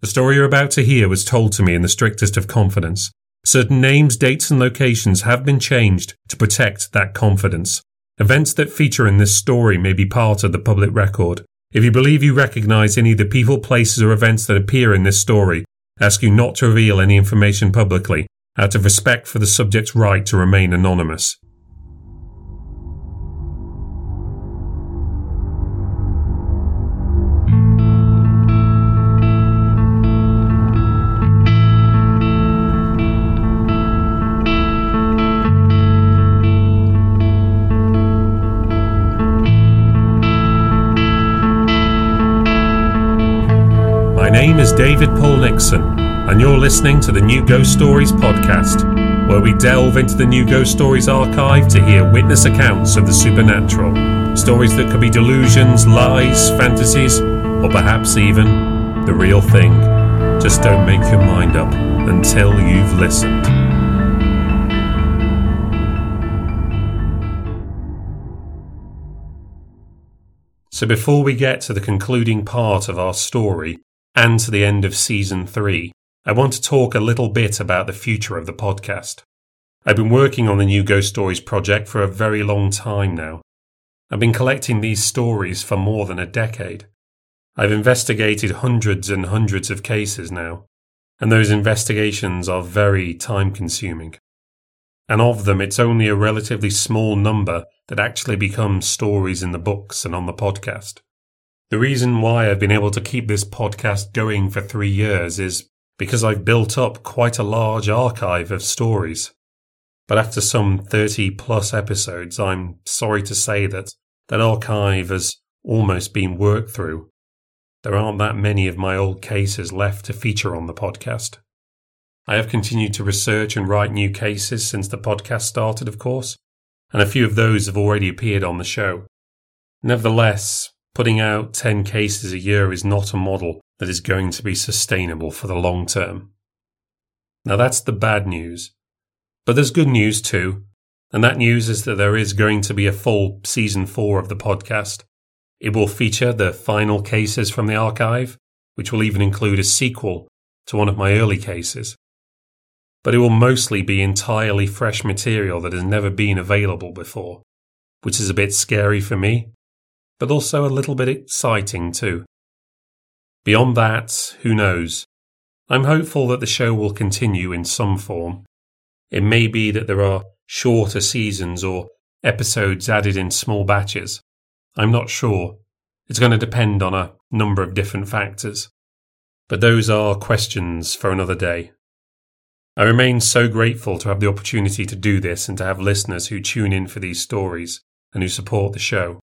The story you're about to hear was told to me in the strictest of confidence. Certain names, dates, and locations have been changed to protect that confidence. Events that feature in this story may be part of the public record. If you believe you recognize any of the people, places, or events that appear in this story, I ask you not to reveal any information publicly, out of respect for the subject's right to remain anonymous. Nixon, and you're listening to the New Ghost Stories podcast, where we delve into the New Ghost Stories archive to hear witness accounts of the supernatural. Stories that could be delusions, lies, fantasies, or perhaps even the real thing. Just don't make your mind up until you've listened. So, before we get to the concluding part of our story, and to the end of season three, I want to talk a little bit about the future of the podcast. I've been working on the new Ghost Stories project for a very long time now. I've been collecting these stories for more than a decade. I've investigated hundreds and hundreds of cases now, and those investigations are very time consuming. And of them, it's only a relatively small number that actually become stories in the books and on the podcast. The reason why I've been able to keep this podcast going for three years is because I've built up quite a large archive of stories. But after some 30 plus episodes, I'm sorry to say that that archive has almost been worked through. There aren't that many of my old cases left to feature on the podcast. I have continued to research and write new cases since the podcast started, of course, and a few of those have already appeared on the show. Nevertheless, putting out 10 cases a year is not a model that is going to be sustainable for the long term. Now that's the bad news. But there's good news too. And that news is that there is going to be a full season four of the podcast. It will feature the final cases from the archive, which will even include a sequel to one of my early cases. But it will mostly be entirely fresh material that has never been available before, which is a bit scary for me, but also a little bit exciting too. Beyond that, who knows? I'm hopeful that the show will continue in some form. It may be that there are shorter seasons or episodes added in small batches. I'm not sure. It's going to depend on a number of different factors. But those are questions for another day. I remain so grateful to have the opportunity to do this and to have listeners who tune in for these stories and who support the show.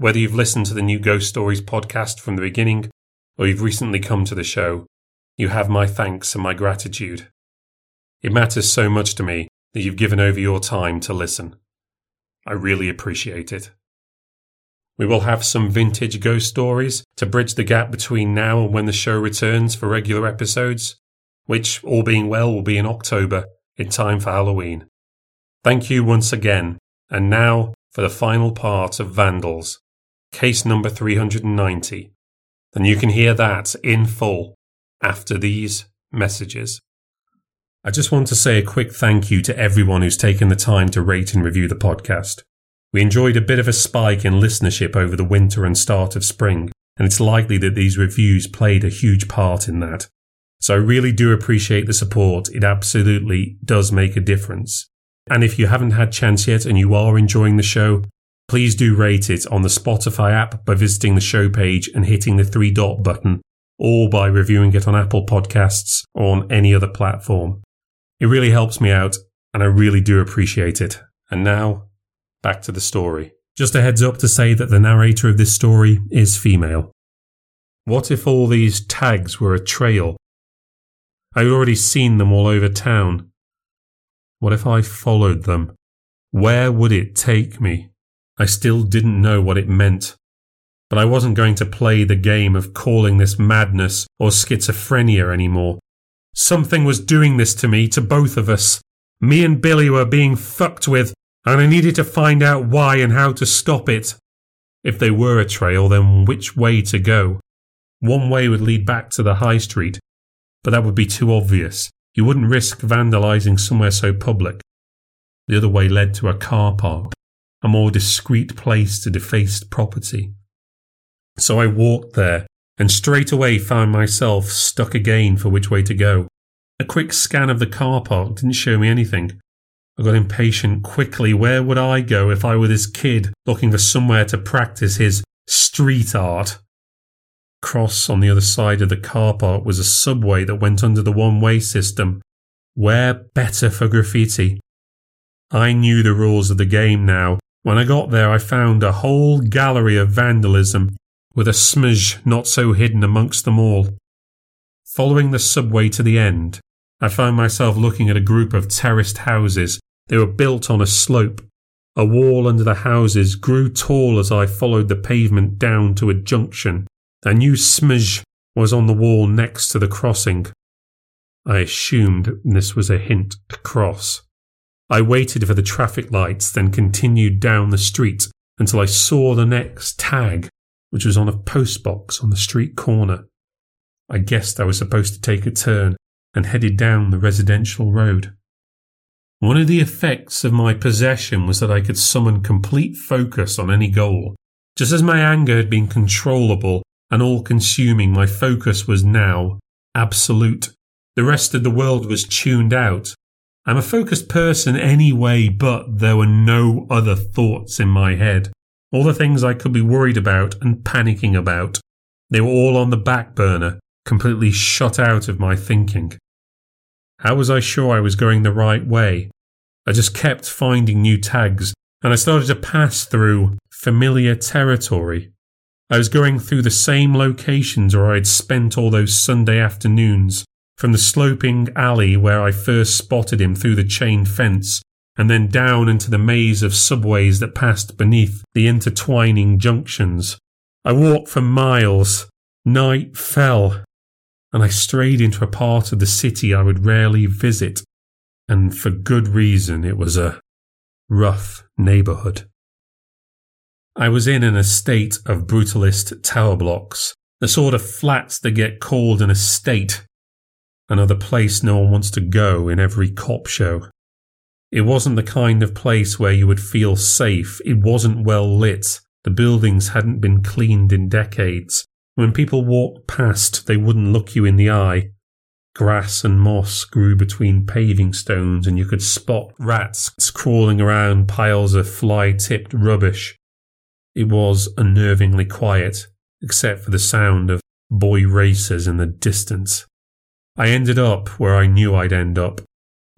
Whether you've listened to the new Ghost Stories podcast from the beginning or you've recently come to the show, you have my thanks and my gratitude. It matters so much to me that you've given over your time to listen. I really appreciate it. We will have some vintage ghost stories to bridge the gap between now and when the show returns for regular episodes, which, all being well, will be in October in time for Halloween. Thank you once again, and now for the final part of Vandals, case number 390. And you can hear that in full after these messages. I just want to say a quick thank you to everyone who's taken the time to rate and review the podcast. We enjoyed a bit of a spike in listenership over the winter and start of spring, and it's likely that these reviews played a huge part in that. So I really do appreciate the support. It absolutely does make a difference. And if you haven't had chance yet and you are enjoying the show, please do rate it on the Spotify app by visiting the show page and hitting the three dot button, or by reviewing it on Apple Podcasts or on any other platform. It really helps me out, and I really do appreciate it. And now, back to the story. Just a heads up to say that the narrator of this story is female. What if all these tags were a trail? I'd already seen them all over town. What if I followed them? Where would it take me? I still didn't know what it meant. But I wasn't going to play the game of calling this madness or schizophrenia anymore. Something was doing this to me, to both of us. Me and Billy were being fucked with, and I needed to find out why and how to stop it. If they were a trail, then which way to go? One way would lead back to the high street, but that would be too obvious. You wouldn't risk vandalising somewhere so public. The other way led to a car park, a more discreet place to deface property. So I walked there and straight away found myself stuck again for which way to go. A quick scan of the car park didn't show me anything. I got impatient quickly. Where would I go if I were this kid looking for somewhere to practice his street art? Across on the other side of the car park was a subway that went under the one way system. Where better for graffiti? I knew the rules of the game now. When I got there, I found a whole gallery of vandalism with a smudge not so hidden amongst them all. Following the subway to the end, I found myself looking at a group of terraced houses. They were built on a slope. A wall under the houses grew tall as I followed the pavement down to a junction. A new smudge was on the wall next to the crossing. I assumed this was a hint to cross. I waited for the traffic lights, then continued down the street until I saw the next tag, which was on a postbox on the street corner. I guessed I was supposed to take a turn and headed down the residential road. One of the effects of my possession was that I could summon complete focus on any goal. Just as my anger had been controllable and all consuming, my focus was now absolute. The rest of the world was tuned out. I'm a focused person anyway, but there were no other thoughts in my head. All the things I could be worried about and panicking about, they were all on the back burner, completely shut out of my thinking. How was I sure I was going the right way? I just kept finding new tags, and I started to pass through familiar territory. I was going through the same locations where I'd spent all those Sunday afternoons, from the sloping alley where I first spotted him through the chain fence, and then down into the maze of subways that passed beneath the intertwining junctions. I walked for miles. Night fell, and I strayed into a part of the city I would rarely visit, and for good reason it was a rough neighbourhood. I was in an estate of brutalist tower blocks, the sort of flats that get called an estate, another place no one wants to go in every cop show. It wasn't the kind of place where you would feel safe, it wasn't well lit, the buildings hadn't been cleaned in decades, when people walked past, they wouldn't look you in the eye. Grass and moss grew between paving stones, and you could spot rats crawling around piles of fly tipped rubbish. It was unnervingly quiet, except for the sound of boy racers in the distance. I ended up where I knew I'd end up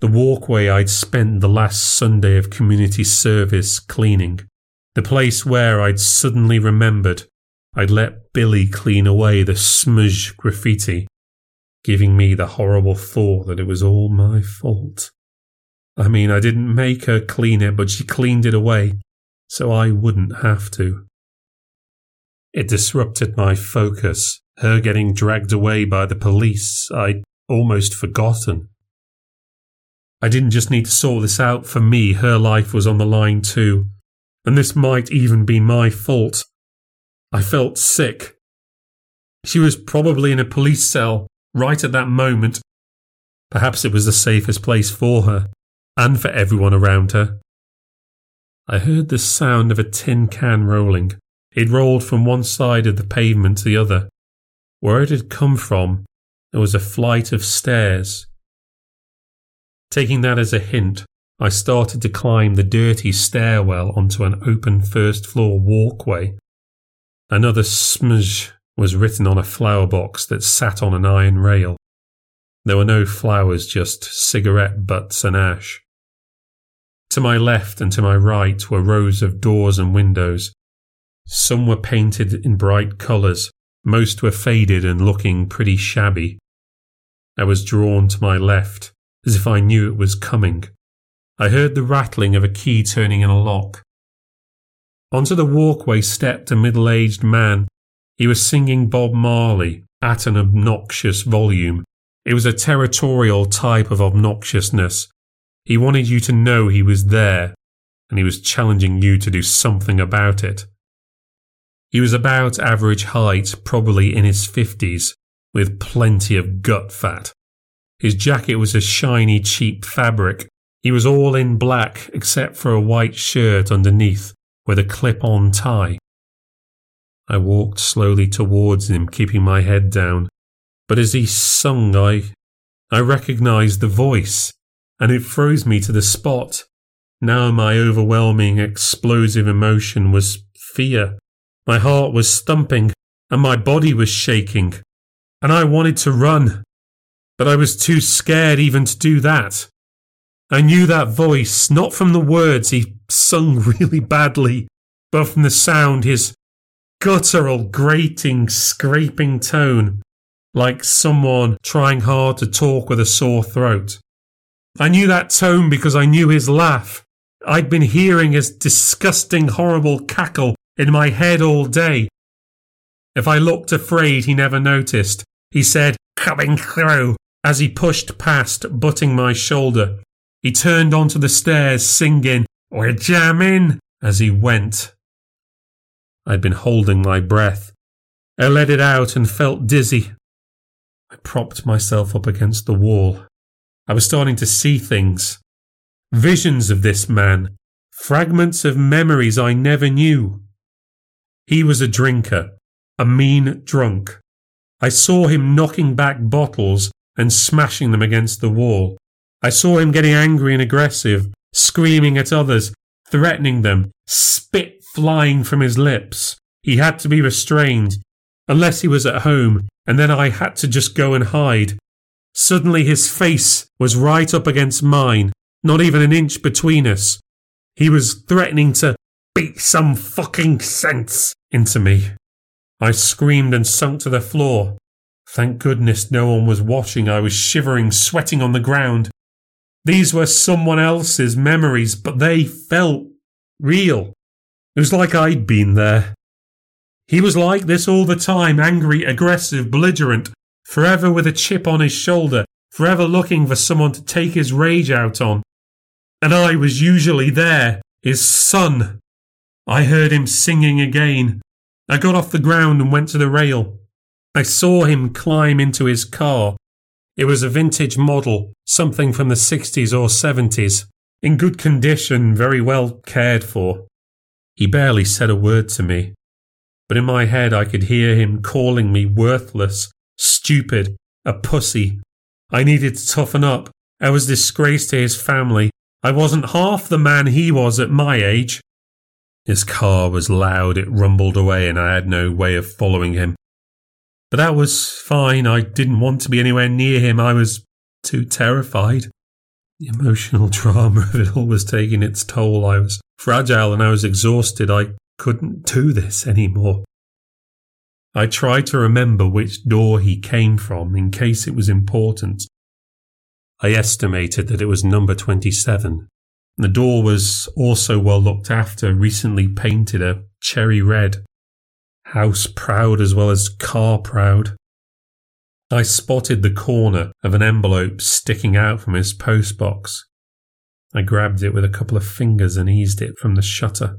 the walkway I'd spent the last Sunday of community service cleaning, the place where I'd suddenly remembered I'd let Billy clean away the smudge graffiti, giving me the horrible thought that it was all my fault. I mean, I didn't make her clean it, but she cleaned it away, so I wouldn't have to. It disrupted my focus, her getting dragged away by the police. I'd almost forgotten. I didn't just need to sort this out for me, her life was on the line too. And this might even be my fault. I felt sick. She was probably in a police cell right at that moment. Perhaps it was the safest place for her and for everyone around her. I heard the sound of a tin can rolling. It rolled from one side of the pavement to the other. Where it had come from, there was a flight of stairs. Taking that as a hint, I started to climb the dirty stairwell onto an open first floor walkway Another smudge was written on a flower box that sat on an iron rail. There were no flowers, just cigarette butts and ash. To my left and to my right were rows of doors and windows. Some were painted in bright colours, most were faded and looking pretty shabby. I was drawn to my left, as if I knew it was coming. I heard the rattling of a key turning in a lock. Onto the walkway stepped a middle aged man. He was singing Bob Marley at an obnoxious volume. It was a territorial type of obnoxiousness. He wanted you to know he was there, and he was challenging you to do something about it. He was about average height, probably in his 50s, with plenty of gut fat. His jacket was a shiny, cheap fabric. He was all in black except for a white shirt underneath with a clip on tie. I walked slowly towards him, keeping my head down. But as he sung, I, I recognized the voice, and it froze me to the spot. Now my overwhelming, explosive emotion was fear. My heart was thumping, and my body was shaking, and I wanted to run but I was too scared even to do that. I knew that voice, not from the words he sung really badly, but from the sound, his guttural, grating, scraping tone, like someone trying hard to talk with a sore throat. I knew that tone because I knew his laugh. I'd been hearing his disgusting, horrible cackle in my head all day. If I looked afraid, he never noticed. He said, Coming through, as he pushed past, butting my shoulder, he turned onto the stairs singing, We're jamming, as he went. I'd been holding my breath. I let it out and felt dizzy. I propped myself up against the wall. I was starting to see things. Visions of this man. Fragments of memories I never knew. He was a drinker, a mean drunk. I saw him knocking back bottles and smashing them against the wall. I saw him getting angry and aggressive, screaming at others, threatening them, spit flying from his lips. He had to be restrained, unless he was at home, and then I had to just go and hide. Suddenly his face was right up against mine, not even an inch between us. He was threatening to beat some fucking sense into me. I screamed and sunk to the floor. Thank goodness no one was watching. I was shivering, sweating on the ground. These were someone else's memories, but they felt real. It was like I'd been there. He was like this all the time, angry, aggressive, belligerent, forever with a chip on his shoulder, forever looking for someone to take his rage out on. And I was usually there, his son. I heard him singing again. I got off the ground and went to the rail. I saw him climb into his car. It was a vintage model, something from the 60s or 70s, in good condition, very well cared for. He barely said a word to me, but in my head I could hear him calling me worthless, stupid, a pussy. I needed to toughen up. I was disgrace to his family. I wasn't half the man he was at my age. His car was loud, it rumbled away, and I had no way of following him. But that was fine. I didn't want to be anywhere near him. I was too terrified. The emotional drama of it all was taking its toll. I was fragile and I was exhausted. I couldn't do this anymore. I tried to remember which door he came from in case it was important. I estimated that it was number 27. The door was also well looked after, recently painted a cherry red house proud as well as car proud. I spotted the corner of an envelope sticking out from his postbox. I grabbed it with a couple of fingers and eased it from the shutter.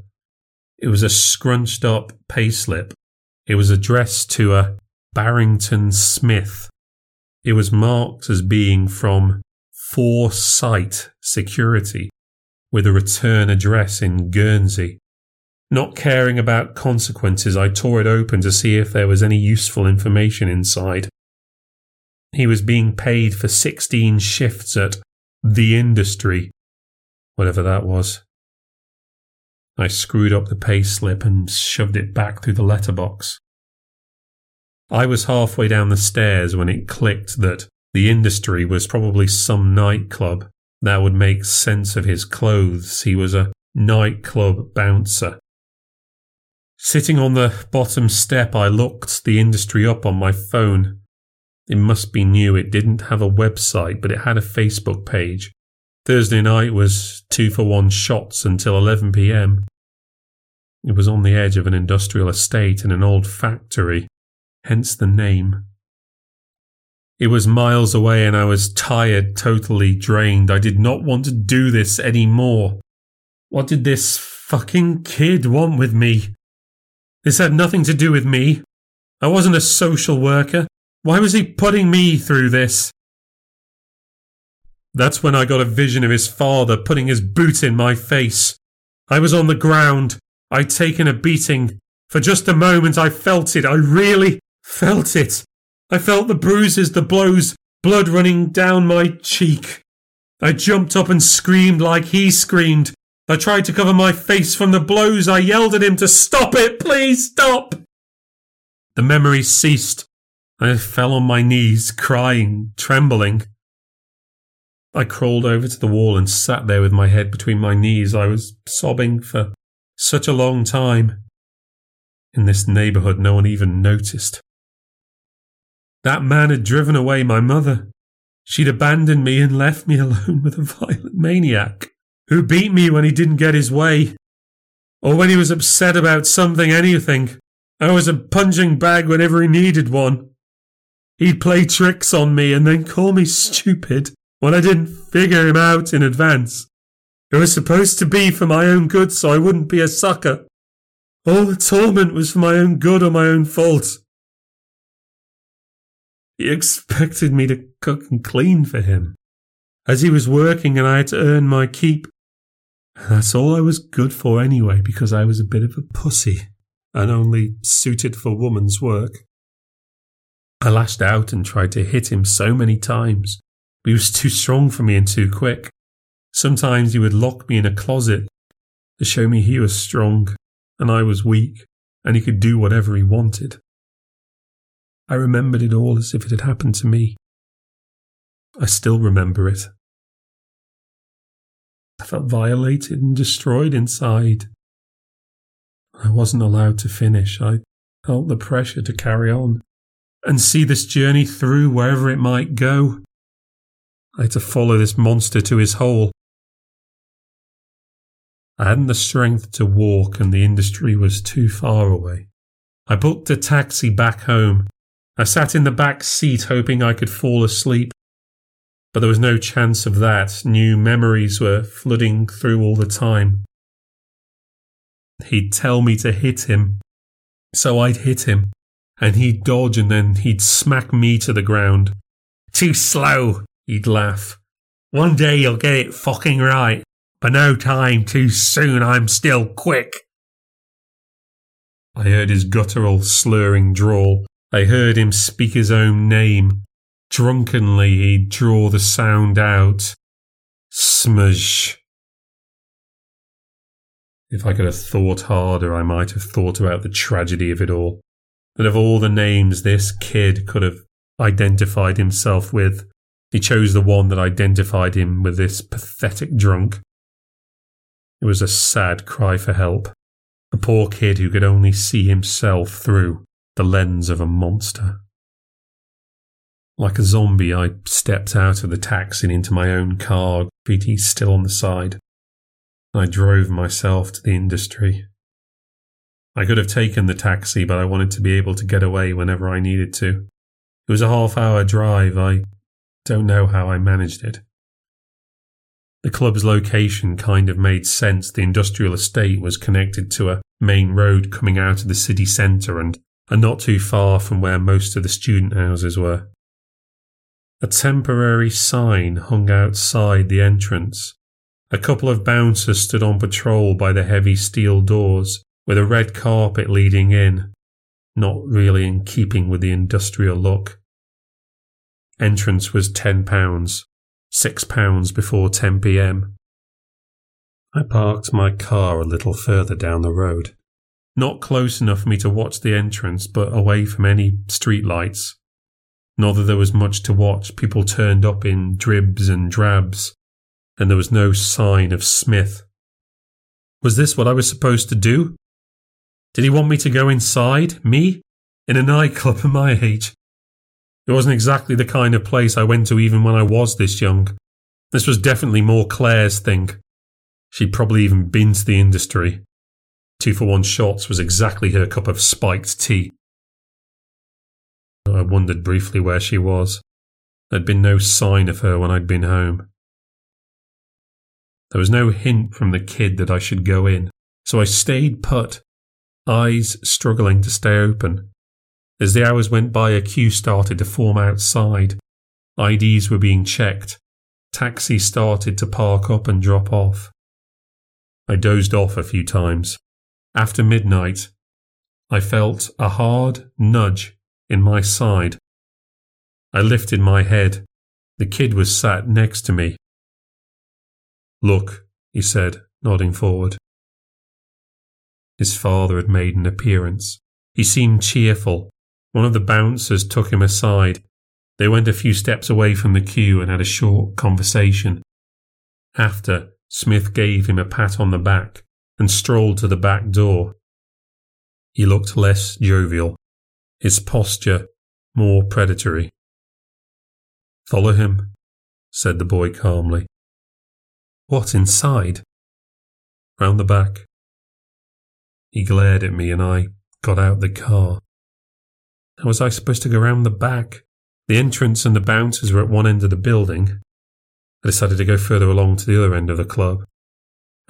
It was a scrunched up payslip. It was addressed to a Barrington Smith. It was marked as being from Foresight Security with a return address in Guernsey. Not caring about consequences, I tore it open to see if there was any useful information inside. He was being paid for 16 shifts at the industry, whatever that was. I screwed up the pay slip and shoved it back through the letterbox. I was halfway down the stairs when it clicked that the industry was probably some nightclub. That would make sense of his clothes. He was a nightclub bouncer. Sitting on the bottom step, I looked the industry up on my phone. It must be new. It didn't have a website, but it had a Facebook page. Thursday night was two for one shots until 11 pm. It was on the edge of an industrial estate in an old factory, hence the name. It was miles away and I was tired, totally drained. I did not want to do this anymore. What did this fucking kid want with me? This had nothing to do with me. I wasn't a social worker. Why was he putting me through this? That's when I got a vision of his father putting his boot in my face. I was on the ground. I'd taken a beating. For just a moment, I felt it. I really felt it. I felt the bruises, the blows, blood running down my cheek. I jumped up and screamed like he screamed. I tried to cover my face from the blows. I yelled at him to stop it. Please stop. The memory ceased. I fell on my knees, crying, trembling. I crawled over to the wall and sat there with my head between my knees. I was sobbing for such a long time. In this neighbourhood, no one even noticed. That man had driven away my mother. She'd abandoned me and left me alone with a violent maniac who beat me when he didn't get his way, or when he was upset about something, anything. I was a punching bag whenever he needed one. He'd play tricks on me and then call me stupid when I didn't figure him out in advance. It was supposed to be for my own good so I wouldn't be a sucker. All the torment was for my own good or my own fault. He expected me to cook and clean for him, as he was working and I had to earn my keep. That's all I was good for anyway, because I was a bit of a pussy and only suited for woman's work. I lashed out and tried to hit him so many times, but he was too strong for me and too quick. Sometimes he would lock me in a closet to show me he was strong and I was weak and he could do whatever he wanted. I remembered it all as if it had happened to me. I still remember it. I felt violated and destroyed inside. I wasn't allowed to finish. I felt the pressure to carry on and see this journey through wherever it might go. I had to follow this monster to his hole. I hadn't the strength to walk, and the industry was too far away. I booked a taxi back home I sat in the back seat hoping I could fall asleep. But there was no chance of that. New memories were flooding through all the time. He'd tell me to hit him. So I'd hit him. And he'd dodge and then he'd smack me to the ground. Too slow, he'd laugh. One day you'll get it fucking right. But no time too soon, I'm still quick. I heard his guttural, slurring drawl I heard him speak his own name. Drunkenly, he'd draw the sound out. Smudge. If I could have thought harder, I might have thought about the tragedy of it all. That of all the names this kid could have identified himself with, he chose the one that identified him with this pathetic drunk. It was a sad cry for help. A poor kid who could only see himself through the lens of a monster. Like a zombie, I stepped out of the taxi and into my own car, graffiti still on the side. I drove myself to the industry. I could have taken the taxi, but I wanted to be able to get away whenever I needed to. It was a half hour drive. I don't know how I managed it. The club's location kind of made sense. The industrial estate was connected to a main road coming out of the city centre, and and not too far from where most of the student houses were. A temporary sign hung outside the entrance. A couple of bouncers stood on patrol by the heavy steel doors, with a red carpet leading in, not really in keeping with the industrial look. Entrance was £10, £6 before 10 pm. I parked my car a little further down the road not close enough for me to watch the entrance, but away from any street lights. Not that there was much to watch. People turned up in dribs and drabs, and there was no sign of Smith. Was this what I was supposed to do? Did he want me to go inside? Me? In a nightclub at my age? It wasn't exactly the kind of place I went to even when I was this young. This was definitely more Claire's thing. She'd probably even been to the industry. Two for one shots was exactly her cup of spiked tea. I wondered briefly where she was. There'd been no sign of her when I'd been home. There was no hint from the kid that I should go in, so I stayed put. eyes struggling to stay open. As the hours went by, a queue started to form outside. IDs were being checked. Taxis started to park up and drop off. I dozed off a few times. After midnight, I felt a hard nudge in my side. I lifted my head. The kid was sat next to me. Look, he said, nodding forward. His father had made an appearance. He seemed cheerful. One of the bouncers took him aside. They went a few steps away from the queue and had a short conversation. After, Smith gave him a pat on the back and strolled to the back door. He looked less jovial, his posture more predatory. Follow him, said the boy calmly. What inside? Round the back. He glared at me and I got out the car. How was I supposed to go round the back? The entrance and the bouncers were at one end of the building. I decided to go further along to the other end of the club.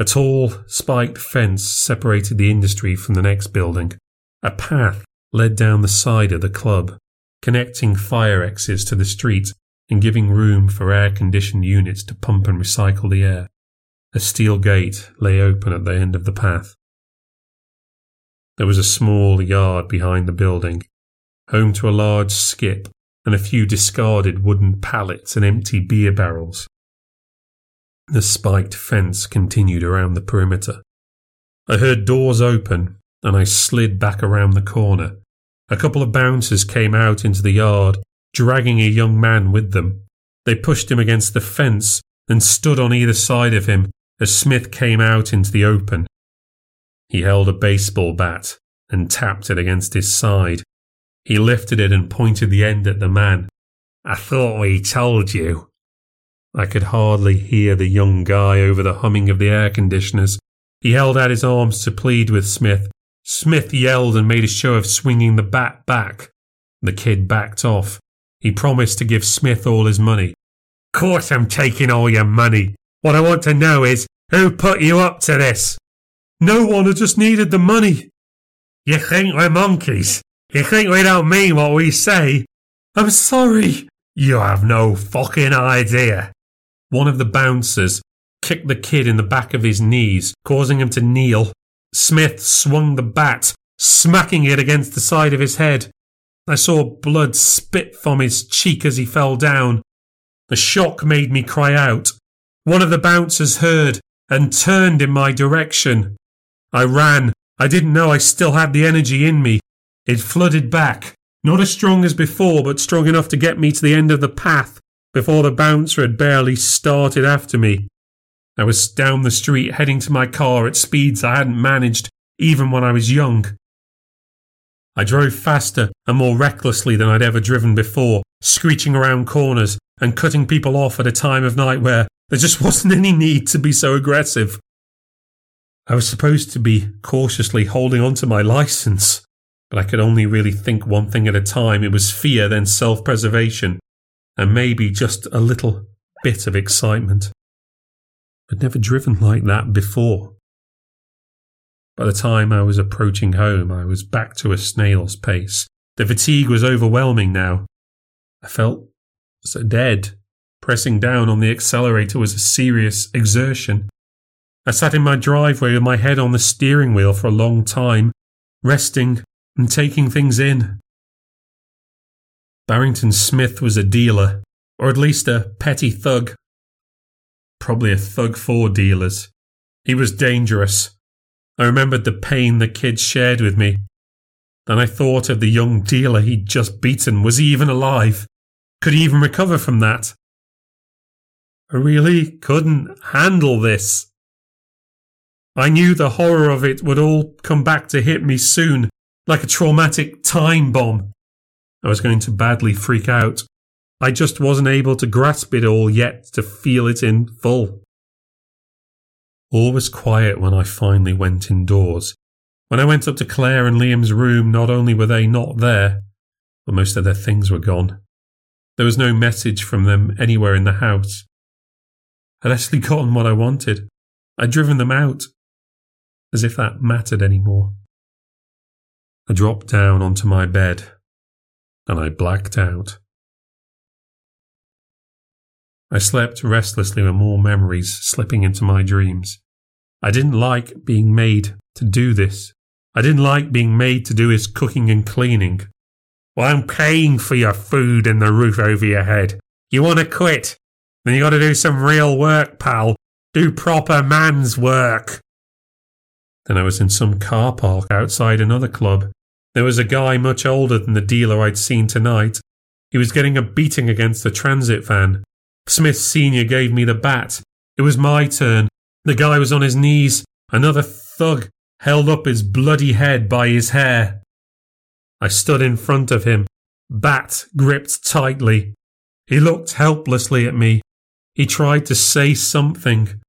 A tall, spiked fence separated the industry from the next building. A path led down the side of the club, connecting fire exits to the street and giving room for air conditioned units to pump and recycle the air. A steel gate lay open at the end of the path. There was a small yard behind the building, home to a large skip and a few discarded wooden pallets and empty beer barrels. The spiked fence continued around the perimeter. I heard doors open and I slid back around the corner. A couple of bouncers came out into the yard, dragging a young man with them. They pushed him against the fence and stood on either side of him as Smith came out into the open. He held a baseball bat and tapped it against his side. He lifted it and pointed the end at the man. I thought we told you. I could hardly hear the young guy over the humming of the air conditioners. He held out his arms to plead with Smith. Smith yelled and made a show of swinging the bat back. The kid backed off. He promised to give Smith all his money. Course I'm taking all your money. What I want to know is who put you up to this? No one, I just needed the money. You think we're monkeys? You think we don't mean what we say? I'm sorry. You have no fucking idea. One of the bouncers kicked the kid in the back of his knees, causing him to kneel. Smith swung the bat, smacking it against the side of his head. I saw blood spit from his cheek as he fell down. The shock made me cry out. One of the bouncers heard and turned in my direction. I ran. I didn't know I still had the energy in me. It flooded back, not as strong as before, but strong enough to get me to the end of the path before the bouncer had barely started after me. I was down the street heading to my car at speeds I hadn't managed even when I was young. I drove faster and more recklessly than I'd ever driven before, screeching around corners and cutting people off at a time of night where there just wasn't any need to be so aggressive. I was supposed to be cautiously holding on to my license, but I could only really think one thing at a time. It was fear, then self preservation, and maybe just a little bit of excitement. I'd never driven like that before. By the time I was approaching home, I was back to a snail's pace. The fatigue was overwhelming now. I felt so dead. Pressing down on the accelerator was a serious exertion. I sat in my driveway with my head on the steering wheel for a long time, resting and taking things in. Barrington Smith was a dealer, or at least a petty thug. Probably a thug for dealers. He was dangerous. I remembered the pain the kid shared with me. Then I thought of the young dealer he'd just beaten. Was he even alive? Could he even recover from that? I really couldn't handle this. I knew the horror of it would all come back to hit me soon, like a traumatic time bomb. I was going to badly freak out. I just wasn't able to grasp it all yet to feel it in full. All was quiet when I finally went indoors. When I went up to Claire and Liam's room, not only were they not there, but most of their things were gone. There was no message from them anywhere in the house. I'd actually gotten what I wanted. I'd driven them out. As if that mattered any more. I dropped down onto my bed and I blacked out. I slept restlessly with more memories slipping into my dreams. I didn't like being made to do this. I didn't like being made to do his cooking and cleaning. Well, I'm paying for your food and the roof over your head. You want to quit? Then you got to do some real work, pal. Do proper man's work. Then I was in some car park outside another club. There was a guy much older than the dealer I'd seen tonight. He was getting a beating against the transit van. Smith Sr. gave me the bat. It was my turn. The guy was on his knees. Another thug held up his bloody head by his hair. I stood in front of him, bat gripped tightly. He looked helplessly at me. He tried to say something.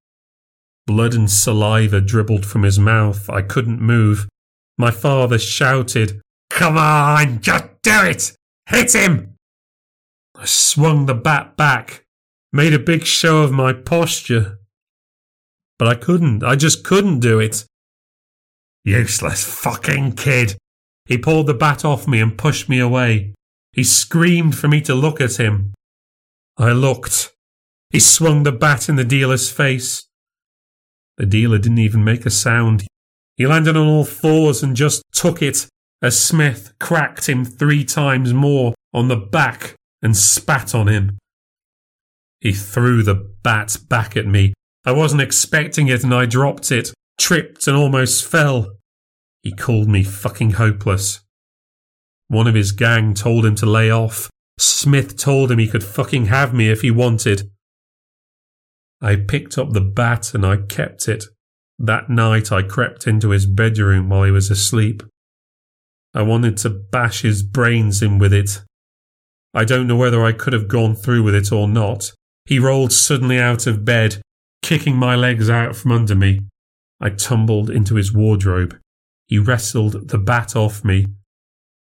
Blood and saliva dribbled from his mouth. I couldn't move. My father shouted, Come on, just do it! Hit him! I swung the bat back, made a big show of my posture. But I couldn't. I just couldn't do it. Useless fucking kid. He pulled the bat off me and pushed me away. He screamed for me to look at him. I looked. He swung the bat in the dealer's face. The dealer didn't even make a sound. He landed on all fours and just took it as Smith cracked him three times more on the back and spat on him. He threw the bat back at me. I wasn't expecting it and I dropped it, tripped and almost fell. He called me fucking hopeless. One of his gang told him to lay off. Smith told him he could fucking have me if he wanted. I picked up the bat and I kept it. That night I crept into his bedroom while he was asleep. I wanted to bash his brains in with it. I don't know whether I could have gone through with it or not. He rolled suddenly out of bed, kicking my legs out from under me. I tumbled into his wardrobe. He wrestled the bat off me,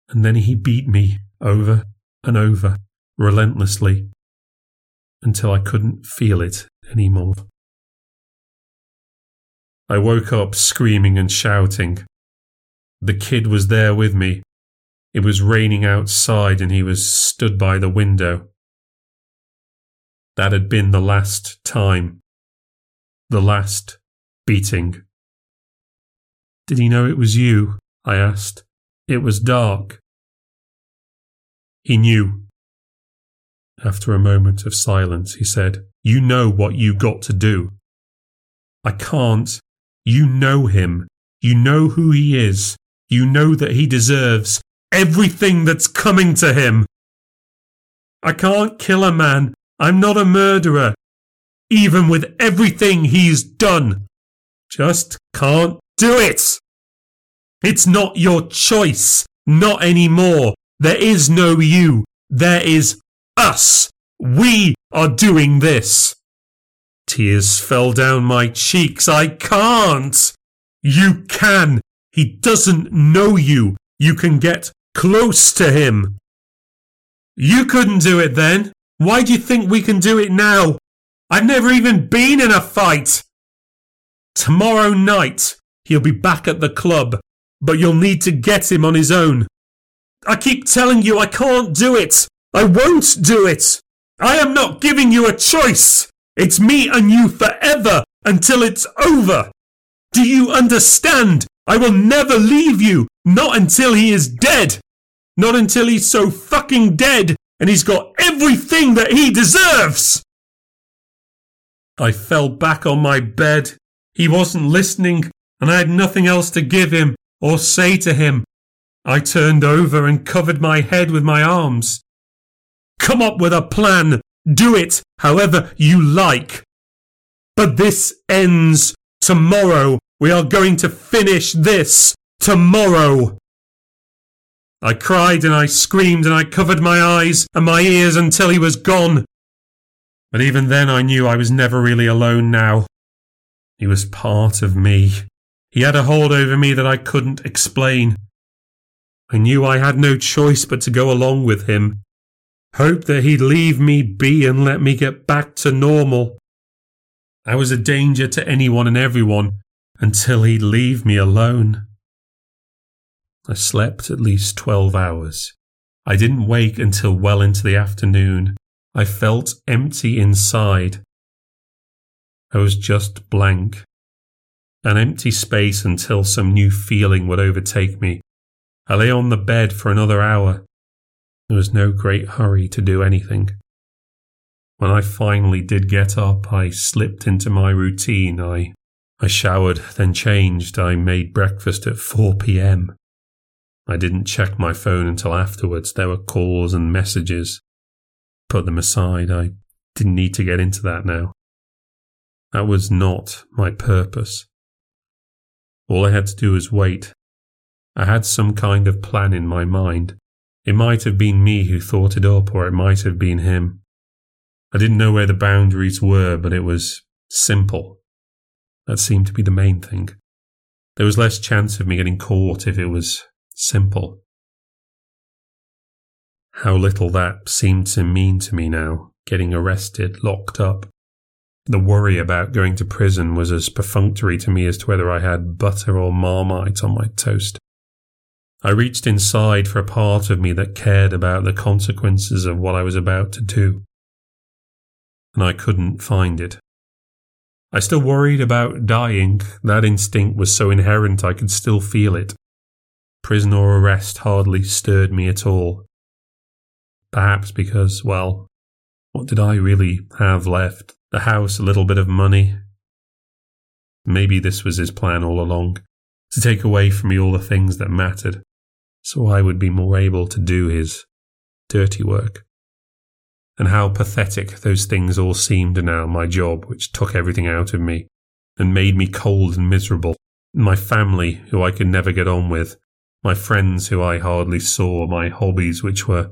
and then he beat me over and over, relentlessly, until I couldn't feel it any more. I woke up screaming and shouting. The kid was there with me. It was raining outside and he was stood by the window. That had been the last time. The last beating. Did he know it was you? I asked. It was dark. He knew. After a moment of silence, he said, You know what you got to do. I can't. You know him. You know who he is. You know that he deserves everything that's coming to him. I can't kill a man. I'm not a murderer. Even with everything he's done. Just can't do it. It's not your choice. Not anymore. There is no you. There is us. We are doing this. Tears fell down my cheeks. I can't. You can. He doesn't know you. You can get close to him. You couldn't do it then. Why do you think we can do it now? I've never even been in a fight. Tomorrow night, he'll be back at the club, but you'll need to get him on his own. I keep telling you I can't do it. I won't do it. I am not giving you a choice. It's me and you forever until it's over. Do you understand? I will never leave you. Not until he is dead. Not until he's so fucking dead and he's got everything that he deserves. I fell back on my bed. He wasn't listening and I had nothing else to give him or say to him. I turned over and covered my head with my arms. Come up with a plan. Do it however you like. But this ends tomorrow. We are going to finish this tomorrow. I cried and I screamed and I covered my eyes and my ears until he was gone. But even then I knew I was never really alone now. He was part of me. He had a hold over me that I couldn't explain. I knew I had no choice but to go along with him. Hope that he'd leave me be and let me get back to normal. I was a danger to anyone and everyone until he'd leave me alone. I slept at least 12 hours. I didn't wake until well into the afternoon. I felt empty inside. I was just blank. An empty space until some new feeling would overtake me. I lay on the bed for another hour. There was no great hurry to do anything. When I finally did get up, I slipped into my routine. I, I showered, then changed. I made breakfast at 4 p.m. I didn't check my phone until afterwards. There were calls and messages. Put them aside. I didn't need to get into that now. That was not my purpose. All I had to do was wait. I had some kind of plan in my mind. It might have been me who thought it up, or it might have been him. I didn't know where the boundaries were, but it was simple. That seemed to be the main thing. There was less chance of me getting caught if it was simple. How little that seemed to mean to me now, getting arrested, locked up. The worry about going to prison was as perfunctory to me as to whether I had butter or marmite on my toast. I reached inside for a part of me that cared about the consequences of what I was about to do. And I couldn't find it. I still worried about dying. That instinct was so inherent I could still feel it. Prison or arrest hardly stirred me at all. Perhaps because, well, what did I really have left? The house, a little bit of money. Maybe this was his plan all along to take away from me all the things that mattered, so I would be more able to do his dirty work. And how pathetic those things all seemed now, my job, which took everything out of me and made me cold and miserable, my family, who I could never get on with, my friends who I hardly saw, my hobbies, which were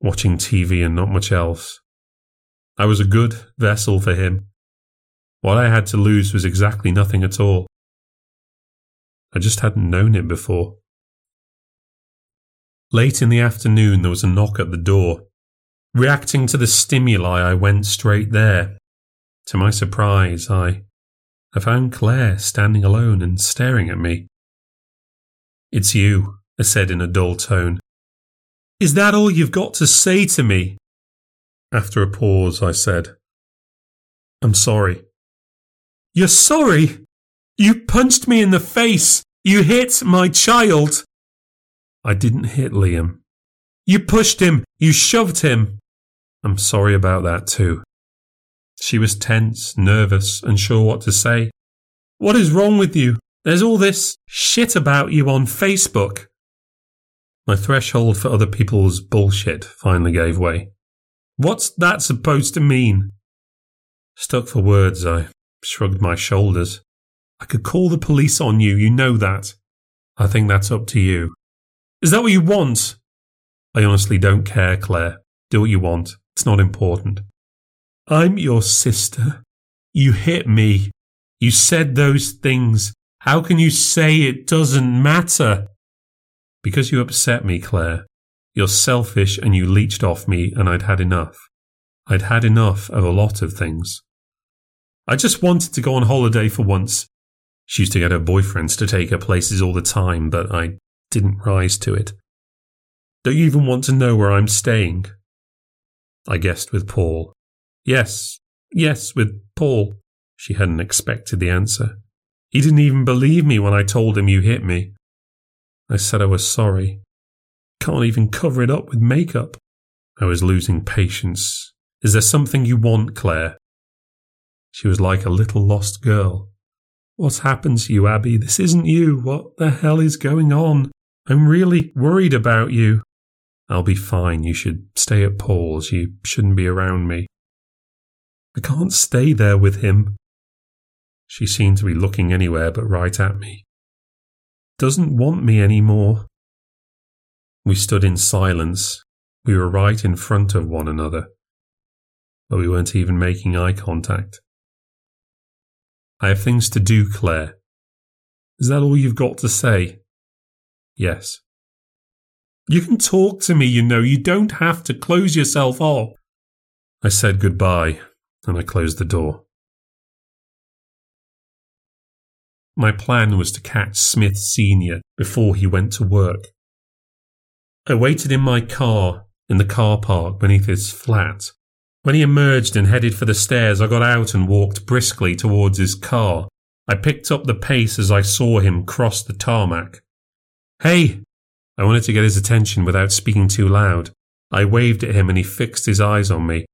watching TV and not much else. I was a good vessel for him. What I had to lose was exactly nothing at all. I just hadn't known it before. Late in the afternoon, there was a knock at the door. Reacting to the stimuli, I went straight there. To my surprise, I, I found Claire standing alone and staring at me. It's you, I said in a dull tone. Is that all you've got to say to me? After a pause, I said, I'm sorry. You're sorry? You punched me in the face. You hit my child. I didn't hit Liam. You pushed him. You shoved him. I'm sorry about that too. She was tense, nervous, unsure what to say. What is wrong with you? There's all this shit about you on Facebook. My threshold for other people's bullshit finally gave way. What's that supposed to mean? Stuck for words, I shrugged my shoulders. I could call the police on you, you know that. I think that's up to you. Is that what you want? I honestly don't care, Claire. Do what you want. It's not important. I'm your sister. You hit me. You said those things. How can you say it doesn't matter? Because you upset me, Claire. You're selfish and you leached off me, and I'd had enough. I'd had enough of a lot of things. I just wanted to go on holiday for once. She used to get her boyfriends to take her places all the time, but I didn't rise to it. Don't you even want to know where I'm staying? I guessed with Paul. Yes, yes, with Paul. She hadn't expected the answer. He didn't even believe me when I told him you hit me. I said I was sorry. Can't even cover it up with makeup. I was losing patience. Is there something you want, Claire? She was like a little lost girl. What's happened to you, Abby? This isn't you. What the hell is going on? I'm really worried about you. I'll be fine. You should stay at Paul's. You shouldn't be around me. I can't stay there with him. She seemed to be looking anywhere but right at me. Doesn't want me any more. We stood in silence. We were right in front of one another, but we weren't even making eye contact. I have things to do, Claire. Is that all you've got to say? Yes. You can talk to me, you know. You don't have to close yourself off. I said goodbye and I closed the door. My plan was to catch Smith Sr. before he went to work. I waited in my car in the car park beneath his flat. When he emerged and headed for the stairs, I got out and walked briskly towards his car. I picked up the pace as I saw him cross the tarmac. Hey! I wanted to get his attention without speaking too loud. I waved at him and he fixed his eyes on me.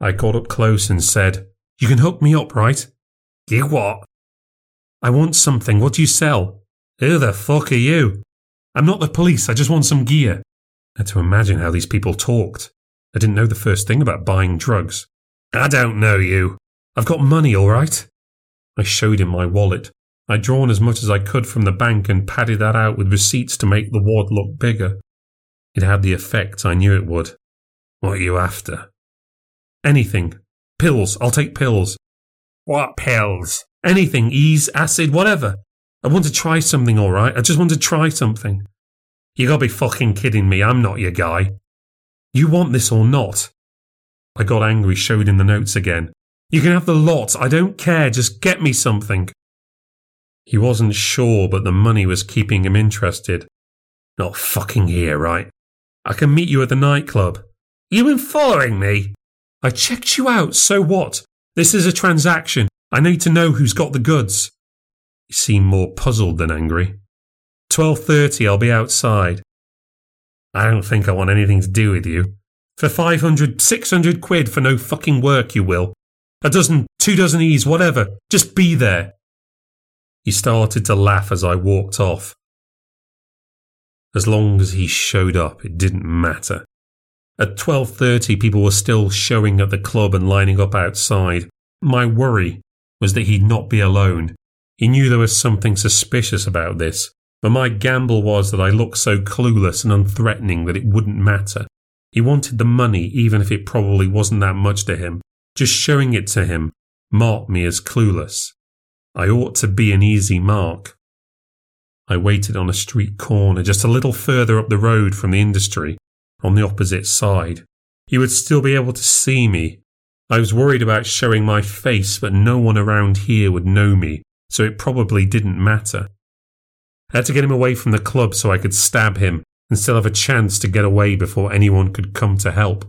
I got up close and said, You can hook me up, right? You what? I want something. What do you sell? Who the fuck are you? I'm not the police. I just want some gear. I had to imagine how these people talked. I didn't know the first thing about buying drugs. I don't know you. I've got money, all right? I showed him my wallet. I'd drawn as much as I could from the bank and padded that out with receipts to make the wad look bigger. It had the effect I knew it would. What are you after? Anything. Pills. I'll take pills. What pills? Anything, E's, acid, whatever. I want to try something, all right? I just want to try something. You gotta be fucking kidding me. I'm not your guy. You want this or not? I got angry, showed him the notes again. You can have the lot. I don't care. Just get me something. He wasn't sure, but the money was keeping him interested. Not fucking here, right? I can meet you at the nightclub. You been following me? I checked you out. So what? This is a transaction. I need to know who's got the goods. He seemed more puzzled than angry. 12.30, I'll be outside. I don't think I want anything to do with you. For 500, 600 quid for no fucking work, you will. A dozen, two dozen E's, whatever. Just be there. He started to laugh as I walked off. As long as he showed up, it didn't matter. At 12:30 people were still showing at the club and lining up outside. My worry was that he'd not be alone. He knew there was something suspicious about this, but my gamble was that I looked so clueless and unthreatening that it wouldn't matter. He wanted the money even if it probably wasn't that much to him. Just showing it to him marked me as clueless. I ought to be an easy mark. I waited on a street corner just a little further up the road from the industry on the opposite side. He would still be able to see me. I was worried about showing my face, but no one around here would know me, so it probably didn't matter. I had to get him away from the club so I could stab him and still have a chance to get away before anyone could come to help.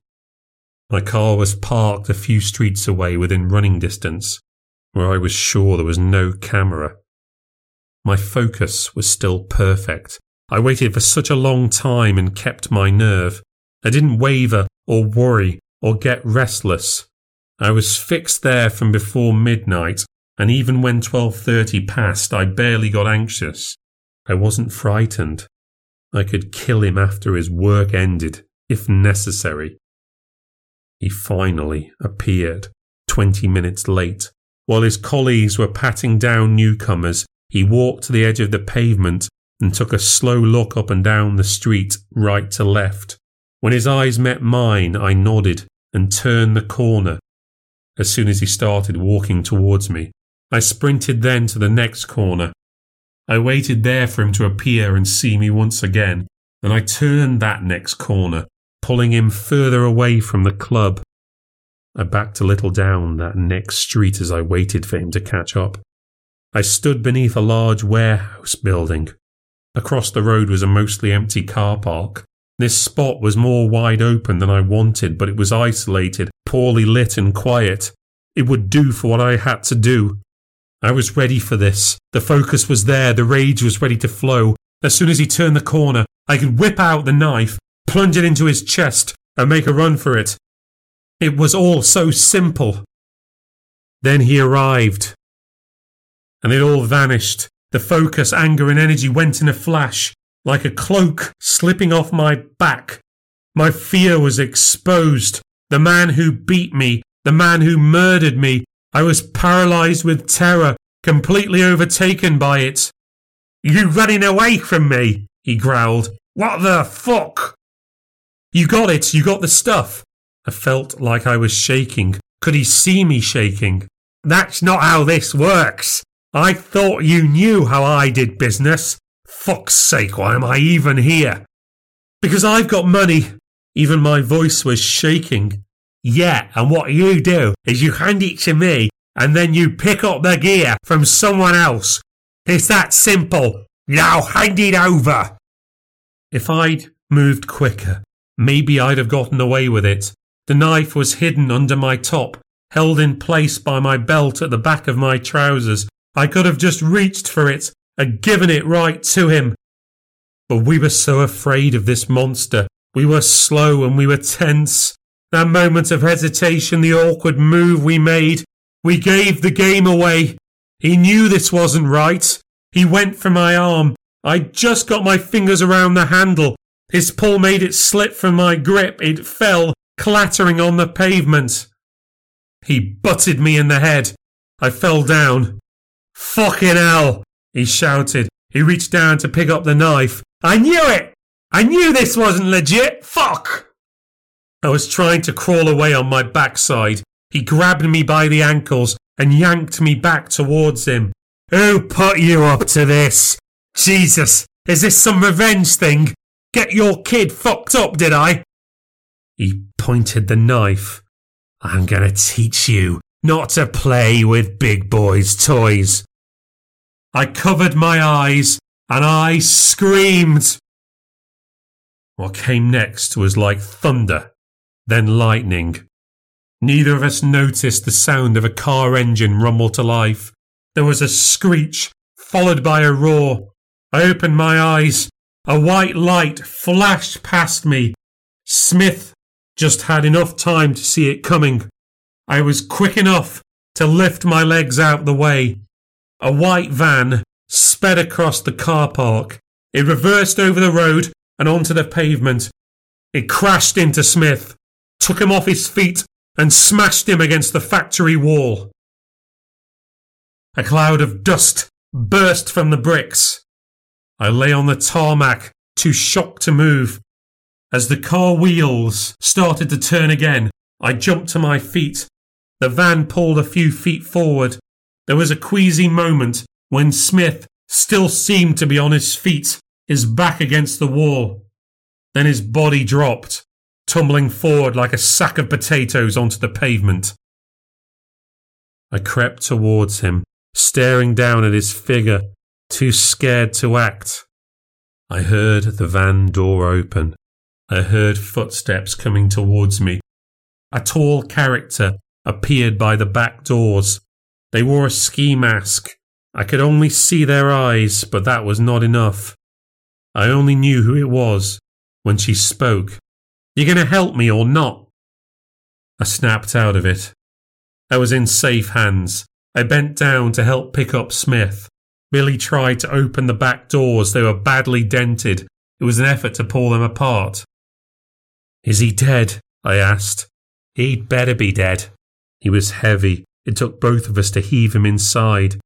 My car was parked a few streets away within running distance, where I was sure there was no camera. My focus was still perfect, I waited for such a long time and kept my nerve. I didn't waver or worry or get restless. I was fixed there from before midnight, and even when 12:30 passed, I barely got anxious. I wasn't frightened. I could kill him after his work ended, if necessary. He finally appeared, 20 minutes late. While his colleagues were patting down newcomers, he walked to the edge of the pavement and took a slow look up and down the street, right to left. When his eyes met mine, I nodded and turned the corner. As soon as he started walking towards me, I sprinted then to the next corner. I waited there for him to appear and see me once again, and I turned that next corner, pulling him further away from the club. I backed a little down that next street as I waited for him to catch up. I stood beneath a large warehouse building. Across the road was a mostly empty car park. This spot was more wide open than I wanted, but it was isolated, poorly lit, and quiet. It would do for what I had to do. I was ready for this. The focus was there, the rage was ready to flow. As soon as he turned the corner, I could whip out the knife, plunge it into his chest, and make a run for it. It was all so simple. Then he arrived. And it all vanished. The focus, anger, and energy went in a flash, like a cloak slipping off my back. My fear was exposed. The man who beat me, the man who murdered me, I was paralyzed with terror, completely overtaken by it. You running away from me? he growled. What the fuck? You got it, you got the stuff. I felt like I was shaking. Could he see me shaking? That's not how this works. I thought you knew how I did business. Fuck's sake, why am I even here? Because I've got money. Even my voice was shaking. Yeah, and what you do is you hand it to me and then you pick up the gear from someone else. It's that simple. Now hand it over. If I'd moved quicker, maybe I'd have gotten away with it. The knife was hidden under my top, held in place by my belt at the back of my trousers. I could have just reached for it and given it right to him. But we were so afraid of this monster. We were slow and we were tense. That moment of hesitation, the awkward move we made, we gave the game away. He knew this wasn't right. He went for my arm. I just got my fingers around the handle. His pull made it slip from my grip. It fell, clattering on the pavement. He butted me in the head. I fell down. Fucking hell, he shouted. He reached down to pick up the knife. I knew it! I knew this wasn't legit! Fuck! I was trying to crawl away on my backside. He grabbed me by the ankles and yanked me back towards him. Who put you up to this? Jesus, is this some revenge thing? Get your kid fucked up, did I? He pointed the knife. I'm gonna teach you not to play with big boys' toys. I covered my eyes and I screamed. What came next was like thunder, then lightning. Neither of us noticed the sound of a car engine rumble to life. There was a screech, followed by a roar. I opened my eyes. A white light flashed past me. Smith just had enough time to see it coming. I was quick enough to lift my legs out the way. A white van sped across the car park. It reversed over the road and onto the pavement. It crashed into Smith, took him off his feet, and smashed him against the factory wall. A cloud of dust burst from the bricks. I lay on the tarmac, too shocked to move. As the car wheels started to turn again, I jumped to my feet. The van pulled a few feet forward. There was a queasy moment when Smith still seemed to be on his feet, his back against the wall. Then his body dropped, tumbling forward like a sack of potatoes onto the pavement. I crept towards him, staring down at his figure, too scared to act. I heard the van door open. I heard footsteps coming towards me. A tall character appeared by the back doors. They wore a ski mask. I could only see their eyes, but that was not enough. I only knew who it was when she spoke. "You're going to help me or not? I snapped out of it. I was in safe hands. I bent down to help pick up Smith. Billy tried to open the back doors. They were badly dented. It was an effort to pull them apart. Is he dead? I asked. He'd better be dead. He was heavy. It took both of us to heave him inside.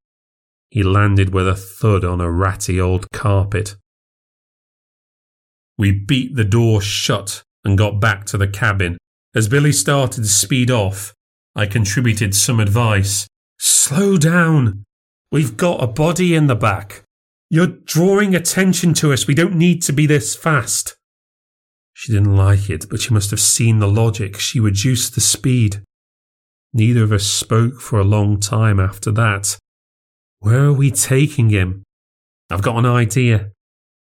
He landed with a thud on a ratty old carpet. We beat the door shut and got back to the cabin. As Billy started to speed off, I contributed some advice. Slow down. We've got a body in the back. You're drawing attention to us. We don't need to be this fast. She didn't like it, but she must have seen the logic. She reduced the speed. Neither of us spoke for a long time after that. Where are we taking him? I've got an idea.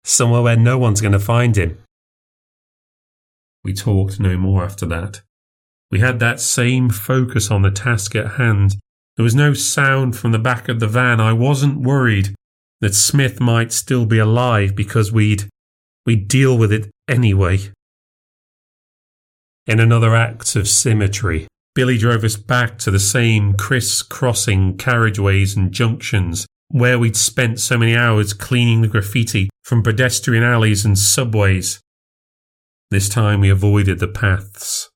Somewhere where no one's going to find him. We talked no more after that. We had that same focus on the task at hand. There was no sound from the back of the van. I wasn't worried that Smith might still be alive because we'd we'd deal with it anyway. In another act of symmetry, Billy drove us back to the same criss-crossing carriageways and junctions where we'd spent so many hours cleaning the graffiti from pedestrian alleys and subways. This time we avoided the paths.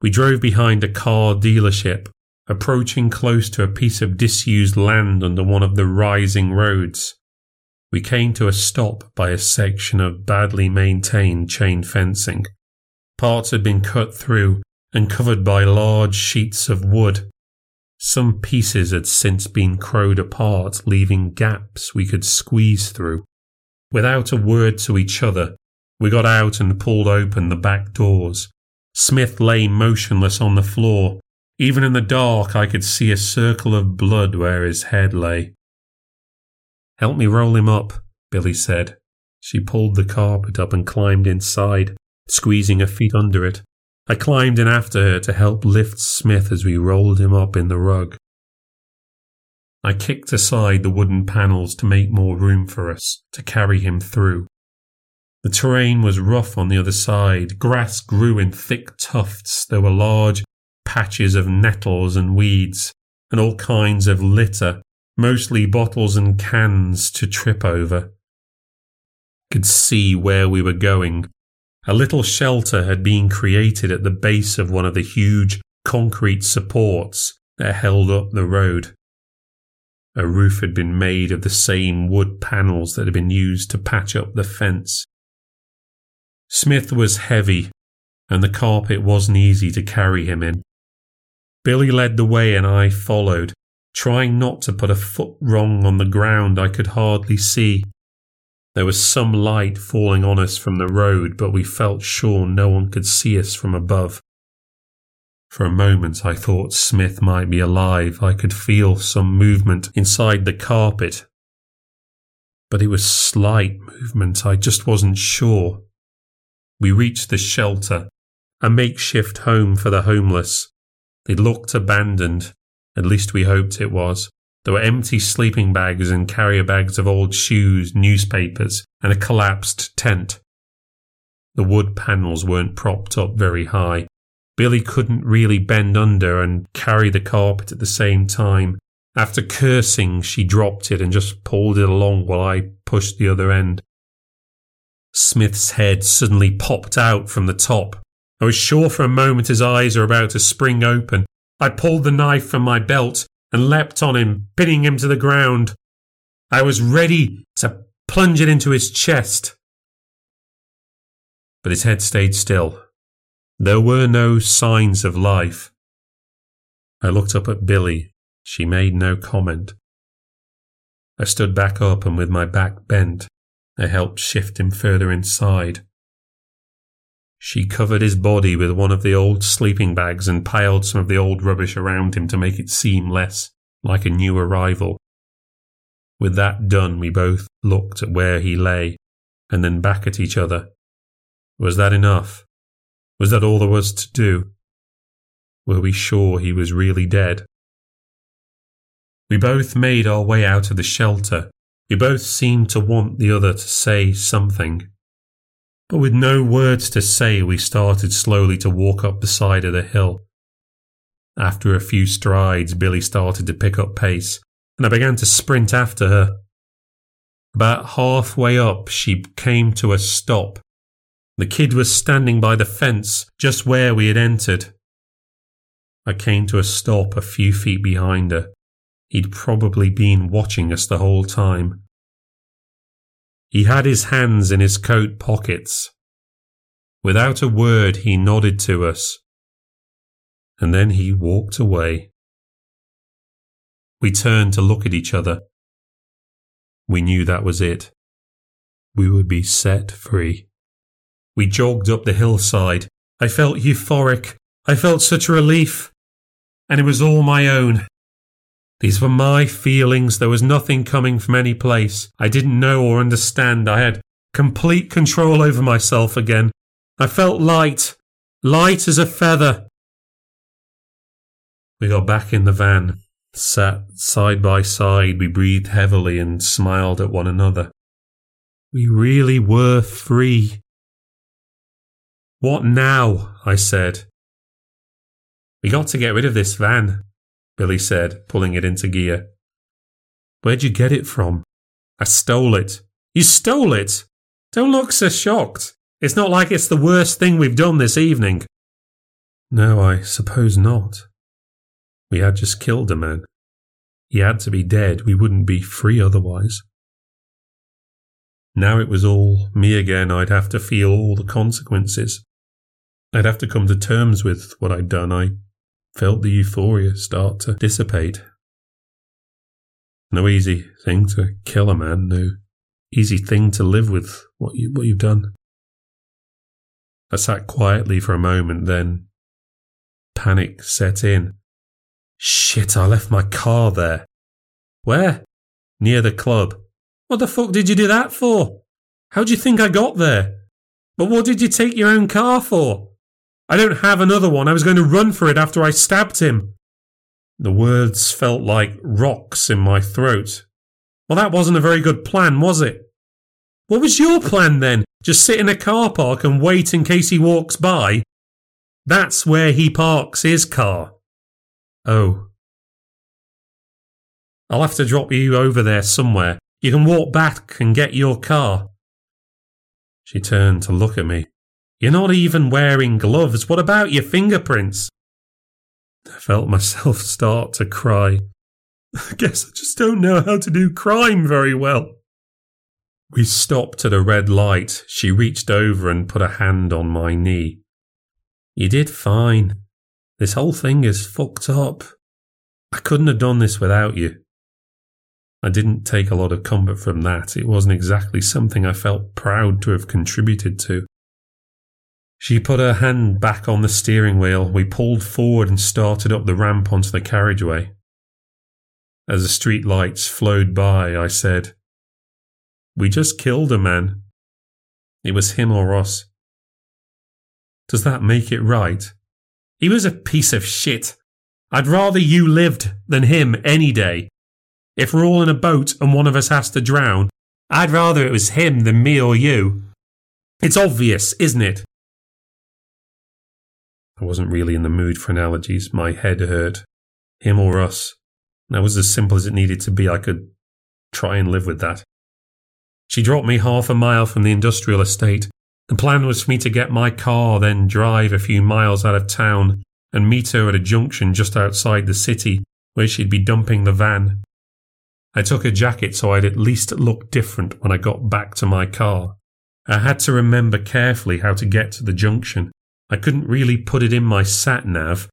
We drove behind a car dealership, approaching close to a piece of disused land under one of the rising roads. We came to a stop by a section of badly maintained chain fencing. Parts had been cut through and covered by large sheets of wood. Some pieces had since been crowed apart, leaving gaps we could squeeze through. Without a word to each other, we got out and pulled open the back doors. Smith lay motionless on the floor. Even in the dark, I could see a circle of blood where his head lay. Help me roll him up, Billy said. She pulled the carpet up and climbed inside, squeezing her feet under it. I climbed in after her to help lift Smith as we rolled him up in the rug. I kicked aside the wooden panels to make more room for us to carry him through. The terrain was rough on the other side. Grass grew in thick tufts. There were large patches of nettles and weeds, and all kinds of litter, mostly bottles and cans to trip over. Could see where we were going. A little shelter had been created at the base of one of the huge concrete supports that held up the road. A roof had been made of the same wood panels that had been used to patch up the fence. Smith was heavy, and the carpet wasn't easy to carry him in. Billy led the way and I followed, trying not to put a foot wrong on the ground I could hardly see. There was some light falling on us from the road, but we felt sure no one could see us from above. For a moment I thought Smith might be alive. I could feel some movement inside the carpet. But it was slight movement. I just wasn't sure. We reached the shelter, a makeshift home for the homeless. It looked abandoned. At least we hoped it was. There were empty sleeping bags and carrier bags of old shoes, newspapers, and a collapsed tent. The wood panels weren't propped up very high. Billy couldn't really bend under and carry the carpet at the same time. After cursing, she dropped it and just pulled it along while I pushed the other end. Smith's head suddenly popped out from the top. I was sure for a moment his eyes were about to spring open. I pulled the knife from my belt and leapt on him, pinning him to the ground. I was ready to plunge it into his chest. But his head stayed still. There were no signs of life. I looked up at Billy. She made no comment. I stood back up and with my back bent, I helped shift him further inside. She covered his body with one of the old sleeping bags and piled some of the old rubbish around him to make it seem less like a new arrival. With that done, we both looked at where he lay and then back at each other. Was that enough? Was that all there was to do? Were we sure he was really dead? We both made our way out of the shelter. We both seemed to want the other to say something. But with no words to say, we started slowly to walk up the side of the hill. After a few strides, Billy started to pick up pace, and I began to sprint after her. About halfway up, she came to a stop the kid was standing by the fence just where we had entered. I came to a stop a few feet behind her. He'd probably been watching us the whole time. He had his hands in his coat pockets. Without a word, he nodded to us. And then he walked away. We turned to look at each other. We knew that was it. We would be set free. We jogged up the hillside. I felt euphoric. I felt such relief. And it was all my own. These were my feelings. There was nothing coming from any place I didn't know or understand. I had complete control over myself again. I felt light, light as a feather. We got back in the van, sat side by side. We breathed heavily and smiled at one another. We really were free. What now? I said. We got to get rid of this van, Billy said, pulling it into gear. Where'd you get it from? I stole it. You stole it? Don't look so shocked. It's not like it's the worst thing we've done this evening. No, I suppose not. We had just killed a man. He had to be dead. We wouldn't be free otherwise. Now it was all me again. I'd have to feel all the consequences. I'd have to come to terms with what I'd done. I felt the euphoria start to dissipate. No easy thing to kill a man, no easy thing to live with what you what you've done. I sat quietly for a moment, then panic set in. Shit, I left my car there. Where? Near the club. What the fuck did you do that for? How'd you think I got there? But what did you take your own car for? I don't have another one. I was going to run for it after I stabbed him. The words felt like rocks in my throat. Well, that wasn't a very good plan, was it? What was your plan then? Just sit in a car park and wait in case he walks by? That's where he parks his car. Oh. I'll have to drop you over there somewhere. You can walk back and get your car. She turned to look at me. You're not even wearing gloves. What about your fingerprints? I felt myself start to cry. I guess I just don't know how to do crime very well. We stopped at a red light. She reached over and put a hand on my knee. You did fine. This whole thing is fucked up. I couldn't have done this without you. I didn't take a lot of comfort from that. It wasn't exactly something I felt proud to have contributed to. She put her hand back on the steering wheel. We pulled forward and started up the ramp onto the carriageway. As the street lights flowed by, I said, We just killed a man. It was him or us. Does that make it right? He was a piece of shit. I'd rather you lived than him any day. If we're all in a boat and one of us has to drown, I'd rather it was him than me or you. It's obvious, isn't it? I wasn't really in the mood for analogies. My head hurt. Him or us. That was as simple as it needed to be. I could try and live with that. She dropped me half a mile from the industrial estate. The plan was for me to get my car, then drive a few miles out of town and meet her at a junction just outside the city where she'd be dumping the van. I took a jacket so I'd at least look different when I got back to my car. I had to remember carefully how to get to the junction. I couldn't really put it in my sat nav.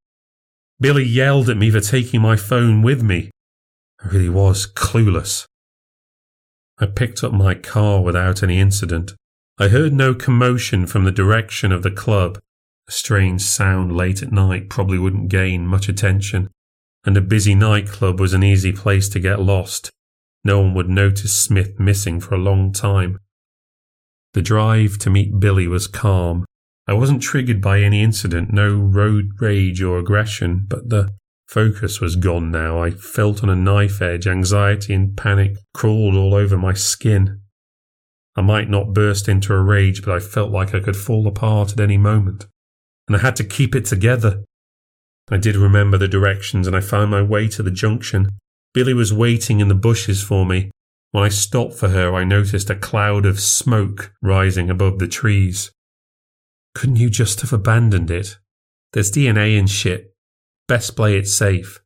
Billy yelled at me for taking my phone with me. I really was clueless. I picked up my car without any incident. I heard no commotion from the direction of the club. A strange sound late at night probably wouldn't gain much attention and a busy nightclub was an easy place to get lost. No one would notice Smith missing for a long time. The drive to meet Billy was calm. I wasn't triggered by any incident, no road rage or aggression, but the focus was gone now. I felt on a knife edge, anxiety and panic crawled all over my skin. I might not burst into a rage, but I felt like I could fall apart at any moment, and I had to keep it together. I did remember the directions and I found my way to the junction. Billy was waiting in the bushes for me. When I stopped for her, I noticed a cloud of smoke rising above the trees. Couldn't you just have abandoned it? There's DNA and shit. Best play it safe.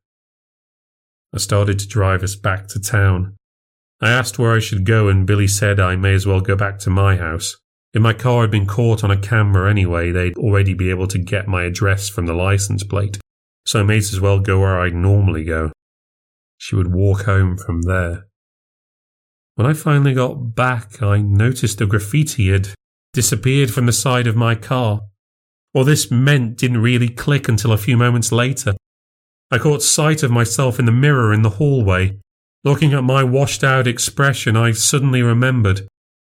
I started to drive us back to town. I asked where I should go, and Billy said I may as well go back to my house. If my car had been caught on a camera anyway, they'd already be able to get my address from the license plate so I may as well go where I'd normally go. She would walk home from there. When I finally got back, I noticed the graffiti had disappeared from the side of my car. What this meant didn't really click until a few moments later. I caught sight of myself in the mirror in the hallway. Looking at my washed out expression, I suddenly remembered.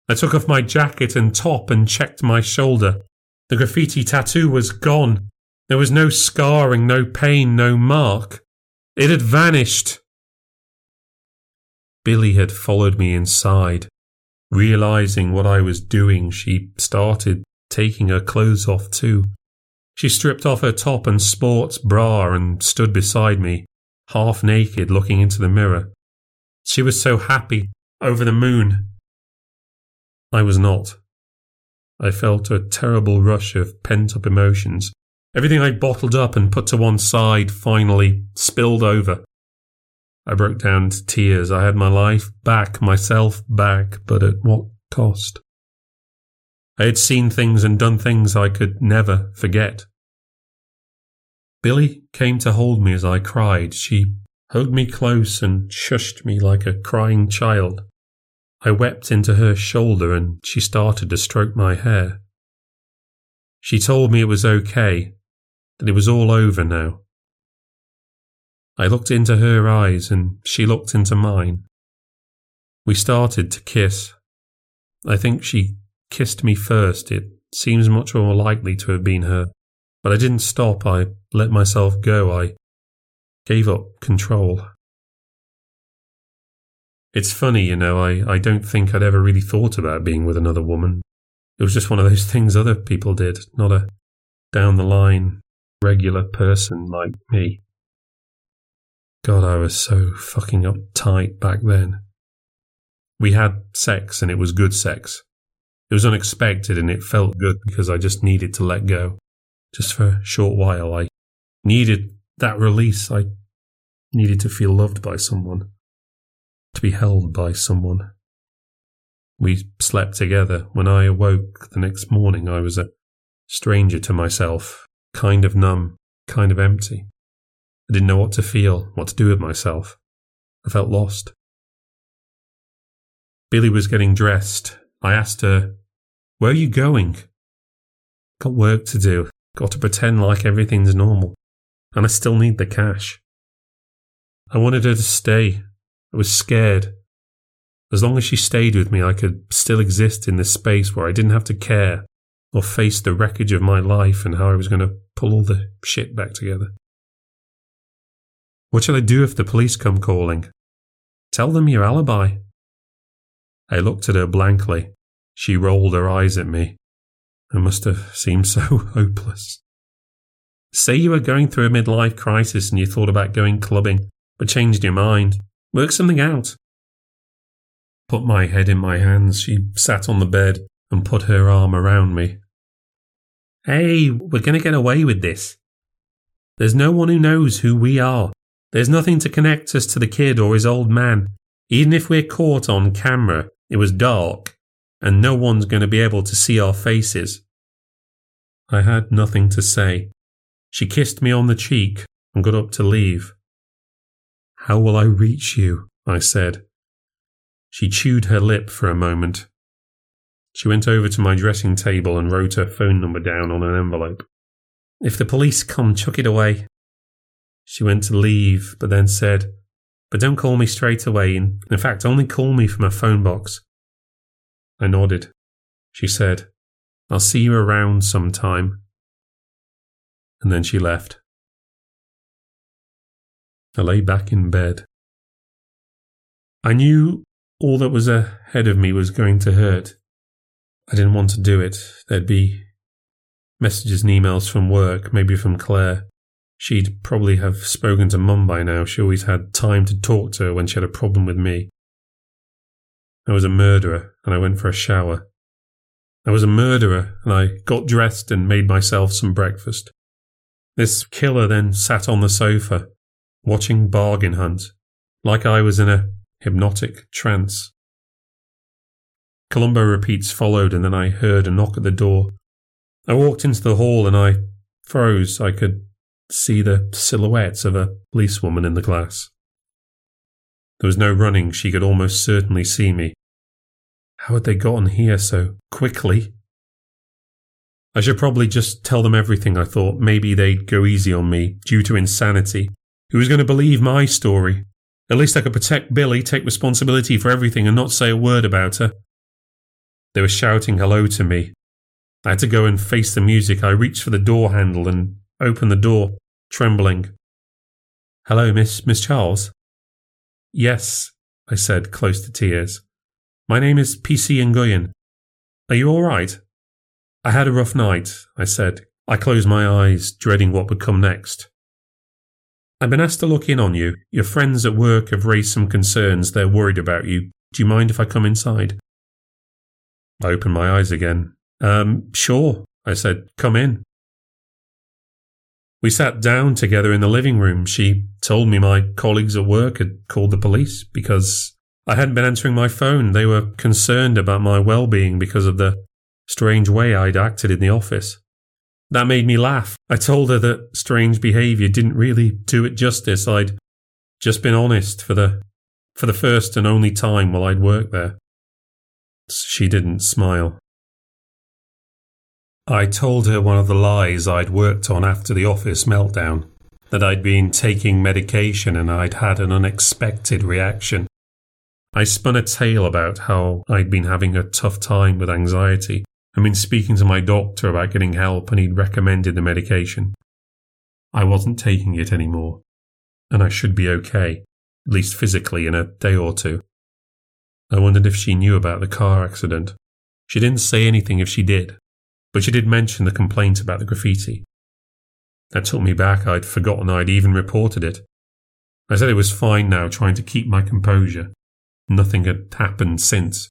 I took off my jacket and top and checked my shoulder. The graffiti tattoo was gone. There was no scarring, no pain, no mark. It had vanished. Billy had followed me inside. Realizing what I was doing, she started taking her clothes off too. She stripped off her top and sports bra and stood beside me, half naked, looking into the mirror. She was so happy, over the moon. I was not. I felt a terrible rush of pent up emotions Everything I bottled up and put to one side finally spilled over. I broke down to tears. I had my life back, myself back, but at what cost? I had seen things and done things I could never forget. Billy came to hold me as I cried. She hugged me close and shushed me like a crying child. I wept into her shoulder and she started to stroke my hair. She told me it was okay, that it was all over now. I looked into her eyes and she looked into mine. We started to kiss. I think she kissed me first. It seems much more likely to have been her. But I didn't stop. I let myself go. I gave up control. It's funny, you know, I, I don't think I'd ever really thought about being with another woman. It was just one of those things other people did, not a down the line, regular person like me. God, I was so fucking uptight back then. We had sex and it was good sex. It was unexpected and it felt good because I just needed to let go. Just for a short while, I needed that release. I needed to feel loved by someone, to be held by someone. We slept together. When I awoke the next morning, I was a stranger to myself, kind of numb, kind of empty. I didn't know what to feel, what to do with myself. I felt lost. Billy was getting dressed. I asked her, Where are you going? Got work to do. Got to pretend like everything's normal. And I still need the cash. I wanted her to stay. I was scared. As long as she stayed with me, I could still exist in this space where I didn't have to care or face the wreckage of my life and how I was going to pull all the shit back together. What shall I do if the police come calling? Tell them your alibi. I looked at her blankly. She rolled her eyes at me. I must have seemed so hopeless. Say you were going through a midlife crisis and you thought about going clubbing, but changed your mind. Work something out. Put my head in my hands. She sat on the bed and put her arm around me. Hey, we're going to get away with this. There's no one who knows who we are. There's nothing to connect us to the kid or his old man. Even if we're caught on camera, it was dark, and no one's going to be able to see our faces. I had nothing to say. She kissed me on the cheek and got up to leave. How will I reach you? I said. She chewed her lip for a moment she went over to my dressing table and wrote her phone number down on an envelope. If the police come, chuck it away. She went to leave, but then said, But don't call me straight away. In fact, only call me from a phone box. I nodded. She said, I'll see you around sometime. And then she left. I lay back in bed. I knew all that was ahead of me was going to hurt. I didn't want to do it. There'd be messages and emails from work, maybe from Claire. She'd probably have spoken to Mum by now. She always had time to talk to her when she had a problem with me. I was a murderer, and I went for a shower. I was a murderer, and I got dressed and made myself some breakfast. This killer then sat on the sofa, watching Bargain Hunt, like I was in a hypnotic trance. Columbo repeats followed, and then I heard a knock at the door. I walked into the hall and I froze. I could see the silhouettes of a policewoman in the glass. There was no running. She could almost certainly see me. How had they gotten here so quickly? I should probably just tell them everything, I thought. Maybe they'd go easy on me, due to insanity. Who was going to believe my story? At least I could protect Billy, take responsibility for everything, and not say a word about her. They were shouting hello to me. I had to go and face the music. I reached for the door handle and opened the door, trembling. Hello, Miss Miss Charles? Yes, I said, close to tears. My name is PC Nguyen. Are you all right? I had a rough night, I said. I closed my eyes, dreading what would come next. I've been asked to look in on you. Your friends at work have raised some concerns. They're worried about you. Do you mind if I come inside? I opened my eyes again. Um, sure, I said, come in. We sat down together in the living room. She told me my colleagues at work had called the police because I hadn't been answering my phone. They were concerned about my well being because of the strange way I'd acted in the office. That made me laugh. I told her that strange behaviour didn't really do it justice. I'd just been honest for the for the first and only time while I'd worked there. She didn't smile. I told her one of the lies I'd worked on after the office meltdown that I'd been taking medication and I'd had an unexpected reaction. I spun a tale about how I'd been having a tough time with anxiety and been speaking to my doctor about getting help, and he'd recommended the medication. I wasn't taking it anymore, and I should be okay, at least physically, in a day or two. I wondered if she knew about the car accident. She didn't say anything if she did, but she did mention the complaint about the graffiti. That took me back. I'd forgotten I'd even reported it. I said it was fine now, trying to keep my composure. Nothing had happened since.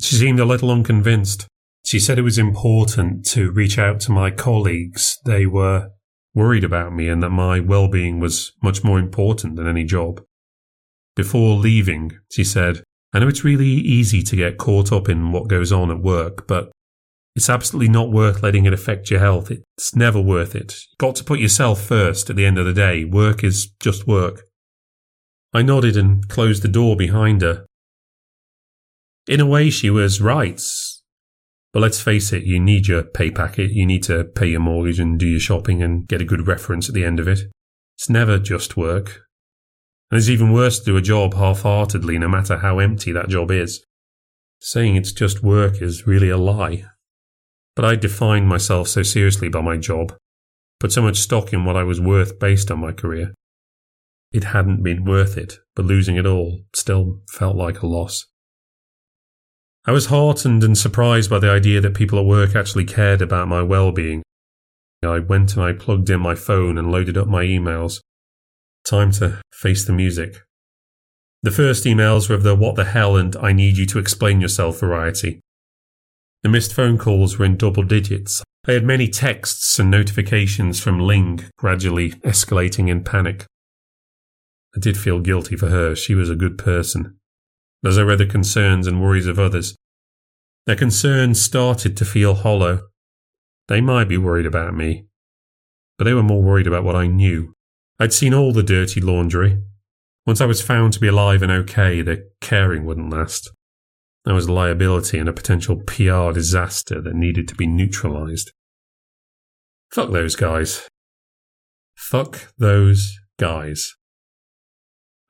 She seemed a little unconvinced. She said it was important to reach out to my colleagues. They were worried about me and that my well being was much more important than any job. Before leaving, she said, I know it's really easy to get caught up in what goes on at work, but it's absolutely not worth letting it affect your health. It's never worth it. You've got to put yourself first at the end of the day. Work is just work. I nodded and closed the door behind her. In a way, she was right. But let's face it, you need your pay packet. You need to pay your mortgage and do your shopping and get a good reference at the end of it. It's never just work. And it's even worse to do a job half heartedly, no matter how empty that job is. Saying it's just work is really a lie. But I defined myself so seriously by my job, put so much stock in what I was worth based on my career. It hadn't been worth it, but losing it all still felt like a loss. I was heartened and surprised by the idea that people at work actually cared about my well being. I went and I plugged in my phone and loaded up my emails. Time to face the music. The first emails were of the what the hell and I need you to explain yourself variety. The missed phone calls were in double digits. I had many texts and notifications from Ling, gradually escalating in panic. I did feel guilty for her. She was a good person. As I read the concerns and worries of others, their concerns started to feel hollow. They might be worried about me, but they were more worried about what I knew. I'd seen all the dirty laundry. Once I was found to be alive and okay, the caring wouldn't last. I was liability and a potential PR disaster that needed to be neutralized. Fuck those guys. Fuck those guys.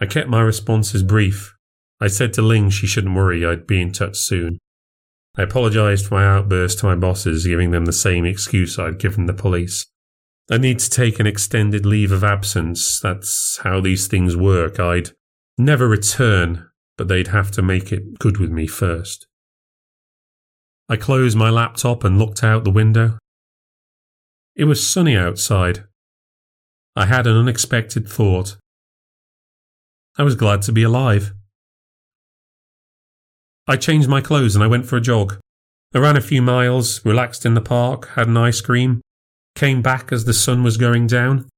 I kept my responses brief. I said to Ling she shouldn't worry, I'd be in touch soon. I apologized for my outburst to my bosses, giving them the same excuse I'd given the police. I need to take an extended leave of absence. That's how these things work. I'd never return but they'd have to make it good with me first. I closed my laptop and looked out the window. It was sunny outside. I had an unexpected thought. I was glad to be alive. I changed my clothes and I went for a jog. I ran a few miles, relaxed in the park, had an ice cream, came back as the sun was going down.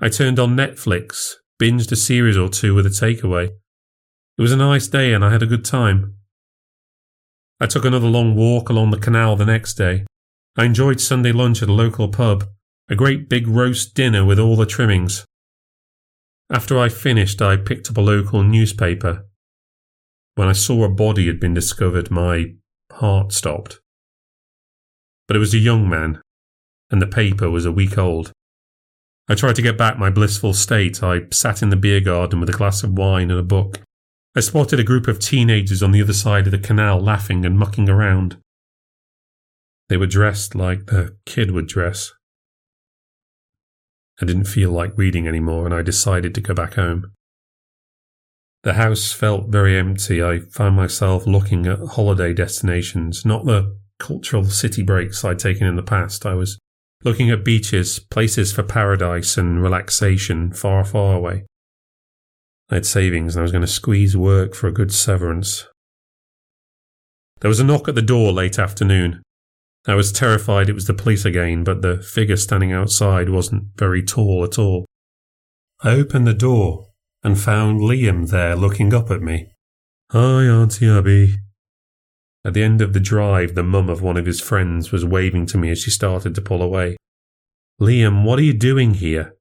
I turned on Netflix, binged a series or two with a takeaway, it was a nice day and I had a good time. I took another long walk along the canal the next day. I enjoyed Sunday lunch at a local pub, a great big roast dinner with all the trimmings. After I finished, I picked up a local newspaper. When I saw a body had been discovered, my heart stopped. But it was a young man, and the paper was a week old. I tried to get back my blissful state. I sat in the beer garden with a glass of wine and a book. I spotted a group of teenagers on the other side of the canal laughing and mucking around. They were dressed like the kid would dress. I didn't feel like reading anymore and I decided to go back home. The house felt very empty. I found myself looking at holiday destinations, not the cultural city breaks I'd taken in the past. I was looking at beaches, places for paradise and relaxation far, far away. I had savings and I was going to squeeze work for a good severance. There was a knock at the door late afternoon. I was terrified it was the police again, but the figure standing outside wasn't very tall at all. I opened the door and found Liam there looking up at me. Hi, Auntie Abby. At the end of the drive, the mum of one of his friends was waving to me as she started to pull away. Liam, what are you doing here?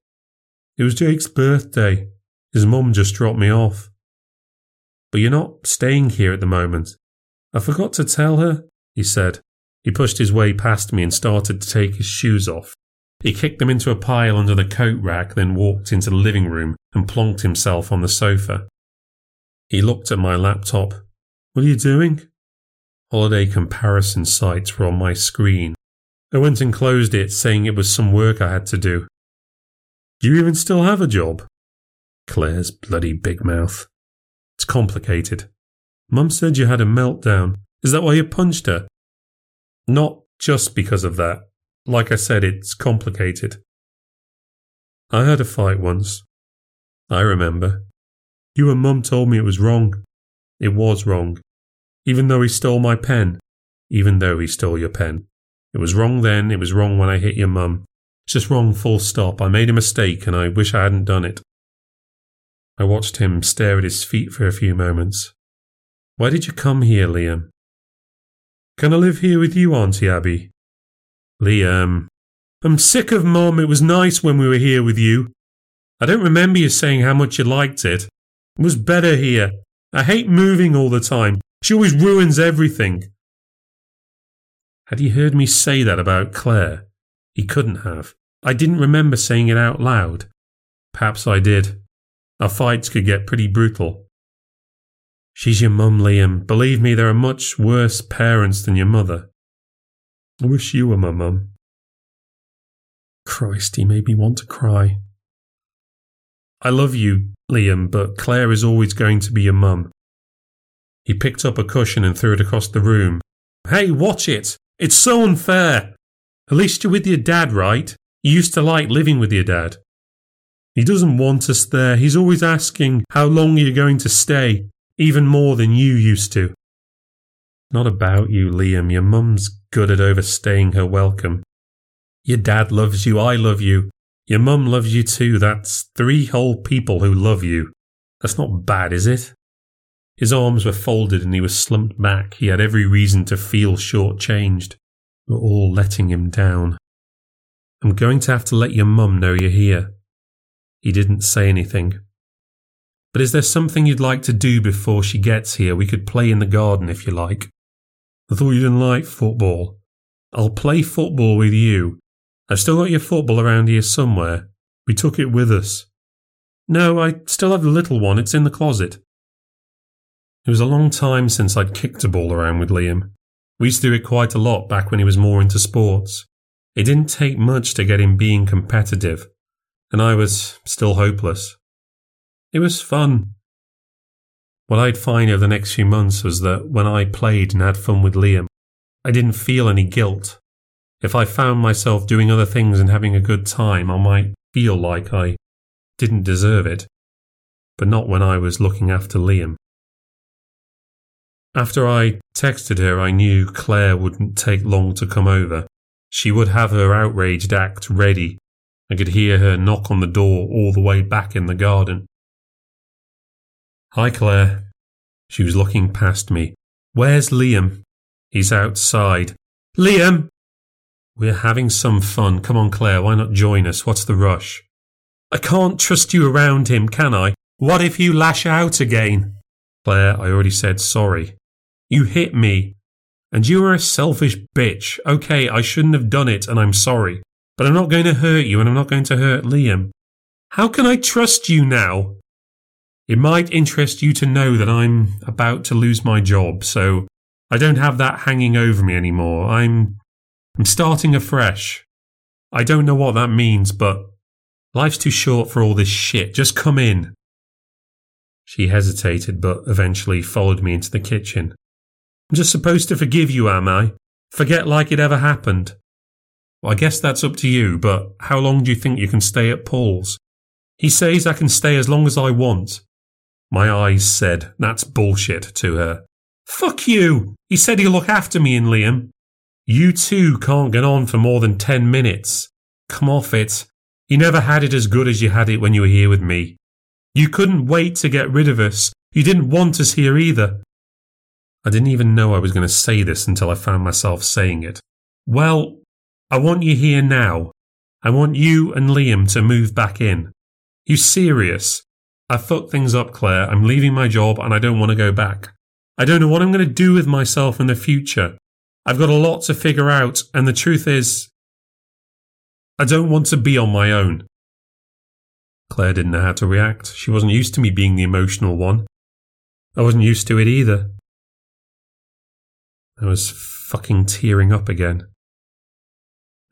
It was Jake's birthday. His mum just dropped me off. But you're not staying here at the moment. I forgot to tell her, he said. He pushed his way past me and started to take his shoes off. He kicked them into a pile under the coat rack, then walked into the living room and plonked himself on the sofa. He looked at my laptop. What are you doing? Holiday comparison sites were on my screen. I went and closed it, saying it was some work I had to do. Do you even still have a job? Claire's bloody big mouth. It's complicated. Mum said you had a meltdown. Is that why you punched her? Not just because of that. Like I said, it's complicated. I had a fight once. I remember. You and Mum told me it was wrong. It was wrong. Even though he stole my pen. Even though he stole your pen. It was wrong then, it was wrong when I hit your mum. It's just wrong full stop. I made a mistake and I wish I hadn't done it. I watched him stare at his feet for a few moments. Why did you come here, Liam? Can I live here with you, Auntie Abby? Liam, I'm sick of Mum. It was nice when we were here with you. I don't remember you saying how much you liked it. It was better here. I hate moving all the time. She always ruins everything. Had he heard me say that about Claire? He couldn't have. I didn't remember saying it out loud. Perhaps I did. Our fights could get pretty brutal. She's your mum, Liam. Believe me, there are much worse parents than your mother. I wish you were my mum. Christ, he made me want to cry. I love you, Liam, but Claire is always going to be your mum. He picked up a cushion and threw it across the room. Hey, watch it! It's so unfair! At least you're with your dad, right? You used to like living with your dad. He doesn't want us there. He's always asking how long are you're going to stay, even more than you used to. Not about you, Liam. Your mum's good at overstaying her welcome. Your dad loves you, I love you. Your mum loves you too. That's three whole people who love you. That's not bad, is it? His arms were folded and he was slumped back. He had every reason to feel short-changed. We're all letting him down. I'm going to have to let your mum know you're here. He didn't say anything. But is there something you'd like to do before she gets here? We could play in the garden if you like. I thought you didn't like football. I'll play football with you, I've still got your football around here somewhere. We took it with us. No, I still have the little one. It's in the closet. It was a long time since I'd kicked a ball around with Liam. We used to do it quite a lot back when he was more into sports. It didn't take much to get him being competitive, and I was still hopeless. It was fun. What I'd find over the next few months was that when I played and had fun with Liam, I didn't feel any guilt. If I found myself doing other things and having a good time, I might feel like I didn't deserve it, but not when I was looking after Liam. After I texted her, I knew Claire wouldn't take long to come over. She would have her outraged act ready. I could hear her knock on the door all the way back in the garden. Hi, Claire. She was looking past me. Where's Liam? He's outside. Liam! We're having some fun. Come on, Claire, why not join us? What's the rush? I can't trust you around him, can I? What if you lash out again? Claire, I already said sorry. You hit me. And you are a selfish bitch. Okay, I shouldn't have done it, and I'm sorry. But I'm not going to hurt you, and I'm not going to hurt Liam. How can I trust you now? It might interest you to know that I'm about to lose my job, so I don't have that hanging over me anymore. I'm I'm starting afresh. I don't know what that means, but life's too short for all this shit. Just come in. She hesitated, but eventually followed me into the kitchen. I'm just supposed to forgive you, am I? Forget like it ever happened. Well, I guess that's up to you, but how long do you think you can stay at Paul's? He says I can stay as long as I want. My eyes said, that's bullshit to her. Fuck you! He said he'll look after me and Liam. You two can't get on for more than ten minutes. Come off it. You never had it as good as you had it when you were here with me. You couldn't wait to get rid of us. You didn't want us here either. I didn't even know I was going to say this until I found myself saying it. Well, I want you here now. I want you and Liam to move back in. You serious? I fucked things up, Claire. I'm leaving my job and I don't want to go back. I don't know what I'm going to do with myself in the future. I've got a lot to figure out, and the truth is, I don't want to be on my own. Claire didn't know how to react. She wasn't used to me being the emotional one. I wasn't used to it either. I was fucking tearing up again.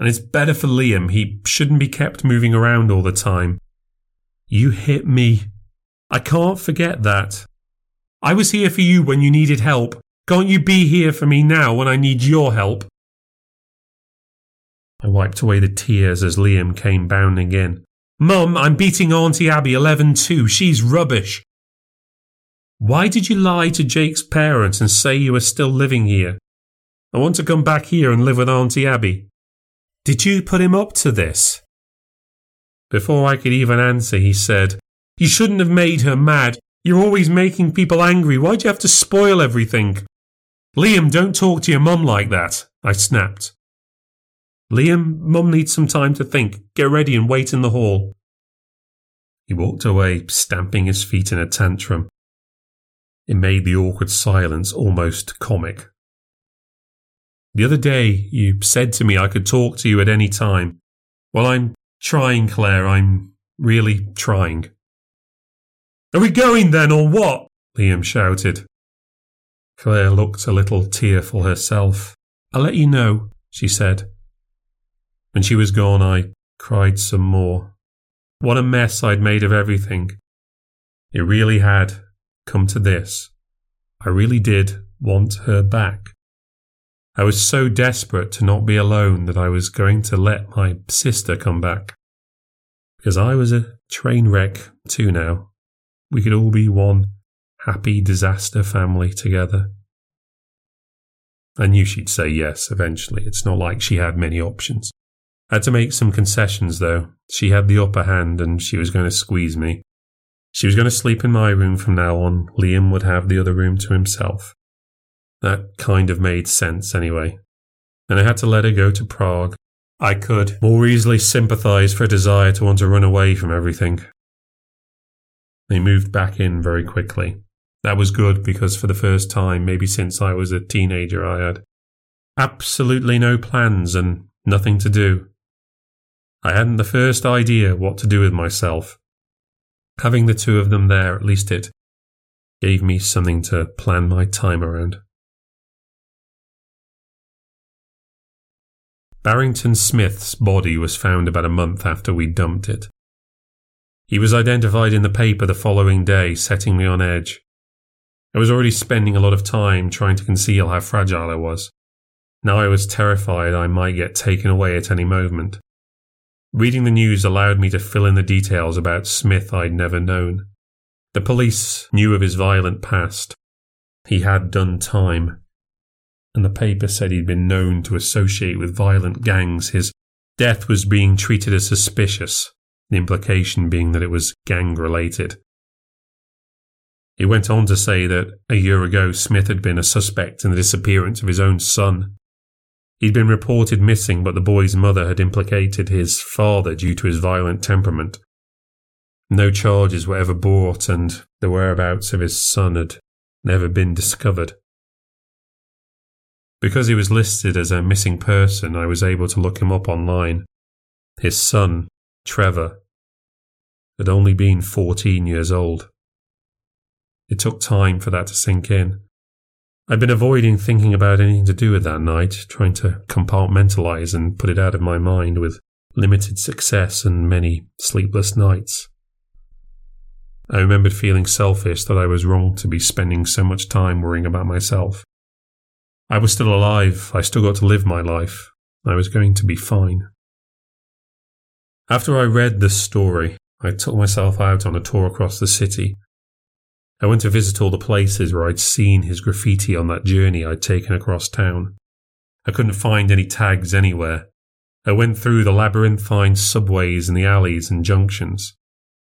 And it's better for Liam. He shouldn't be kept moving around all the time. You hit me. I can't forget that. I was here for you when you needed help. Can't you be here for me now when I need your help? I wiped away the tears as Liam came bounding in. Mum, I'm beating Auntie Abby 11 2. She's rubbish. Why did you lie to Jake's parents and say you were still living here? I want to come back here and live with Auntie Abby. Did you put him up to this? Before I could even answer, he said, You shouldn't have made her mad. You're always making people angry. Why'd you have to spoil everything? Liam, don't talk to your mum like that, I snapped. Liam, Mum needs some time to think. Get ready and wait in the hall. He walked away, stamping his feet in a tantrum. It made the awkward silence almost comic. The other day, you said to me I could talk to you at any time. Well, I'm trying, Claire. I'm really trying. Are we going then, or what? Liam shouted. Claire looked a little tearful herself. I'll let you know, she said. When she was gone, I cried some more. What a mess I'd made of everything. It really had come to this. I really did want her back. I was so desperate to not be alone that I was going to let my sister come back. Because I was a train wreck too now. We could all be one happy disaster family together. I knew she'd say yes eventually. It's not like she had many options. I had to make some concessions, though. She had the upper hand and she was going to squeeze me. She was going to sleep in my room from now on. Liam would have the other room to himself. That kind of made sense anyway. And I had to let her go to Prague. I could more easily sympathize for a desire to want to run away from everything. They moved back in very quickly. That was good because for the first time, maybe since I was a teenager, I had absolutely no plans and nothing to do. I hadn't the first idea what to do with myself. Having the two of them there, at least it gave me something to plan my time around. Barrington Smith's body was found about a month after we dumped it. He was identified in the paper the following day, setting me on edge. I was already spending a lot of time trying to conceal how fragile I was. Now I was terrified I might get taken away at any moment. Reading the news allowed me to fill in the details about Smith I'd never known. The police knew of his violent past. He had done time. And the paper said he'd been known to associate with violent gangs. His death was being treated as suspicious, the implication being that it was gang related. It went on to say that a year ago Smith had been a suspect in the disappearance of his own son. He'd been reported missing, but the boy's mother had implicated his father due to his violent temperament. No charges were ever brought, and the whereabouts of his son had never been discovered. Because he was listed as a missing person, I was able to look him up online. His son, Trevor, had only been 14 years old. It took time for that to sink in. I'd been avoiding thinking about anything to do with that night, trying to compartmentalize and put it out of my mind with limited success and many sleepless nights. I remembered feeling selfish that I was wrong to be spending so much time worrying about myself. I was still alive, I still got to live my life, I was going to be fine. After I read this story, I took myself out on a tour across the city I went to visit all the places where I'd seen his graffiti on that journey I'd taken across town. I couldn't find any tags anywhere. I went through the labyrinthine subways and the alleys and junctions.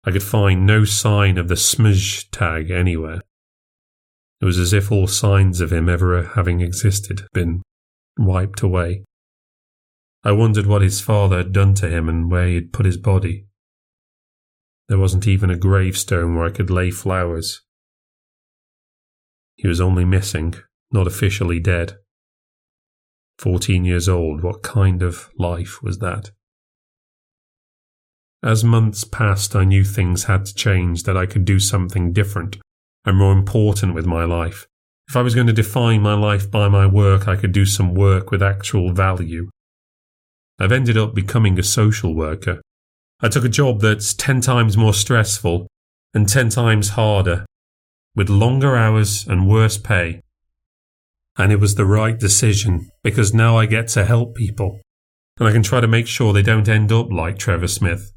I could find no sign of the smudge tag anywhere. It was as if all signs of him ever having existed had been wiped away. I wondered what his father had done to him and where he had put his body. There wasn't even a gravestone where I could lay flowers. He was only missing, not officially dead. Fourteen years old, what kind of life was that? As months passed, I knew things had to change, that I could do something different. And more important with my life. If I was going to define my life by my work, I could do some work with actual value. I've ended up becoming a social worker. I took a job that's 10 times more stressful and 10 times harder, with longer hours and worse pay. And it was the right decision because now I get to help people and I can try to make sure they don't end up like Trevor Smith.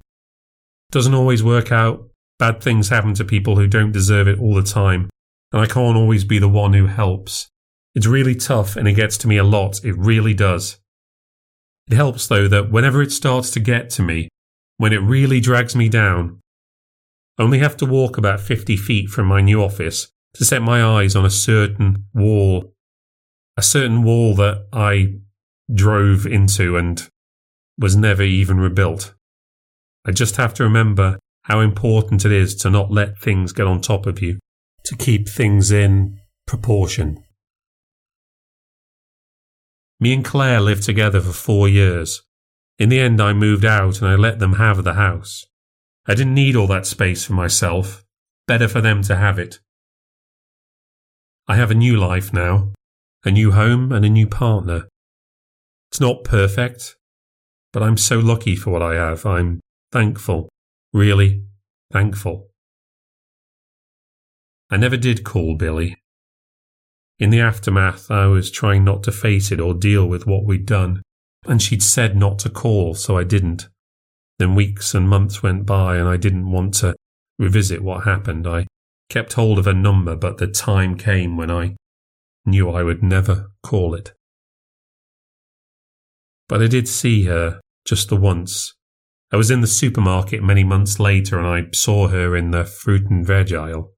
Doesn't always work out. Bad things happen to people who don't deserve it all the time, and I can't always be the one who helps. It's really tough and it gets to me a lot. It really does. It helps though that whenever it starts to get to me, when it really drags me down, I only have to walk about 50 feet from my new office to set my eyes on a certain wall. A certain wall that I drove into and was never even rebuilt. I just have to remember how important it is to not let things get on top of you, to keep things in proportion. Me and Claire lived together for four years. In the end, I moved out and I let them have the house. I didn't need all that space for myself. Better for them to have it. I have a new life now, a new home and a new partner. It's not perfect, but I'm so lucky for what I have. I'm thankful, really thankful. I never did call Billy. In the aftermath, I was trying not to face it or deal with what we'd done, and she'd said not to call, so I didn't. Then weeks and months went by, and I didn't want to revisit what happened. I kept hold of her number, but the time came when I knew I would never call it. But I did see her just the once. I was in the supermarket many months later and I saw her in the fruit and veg aisle.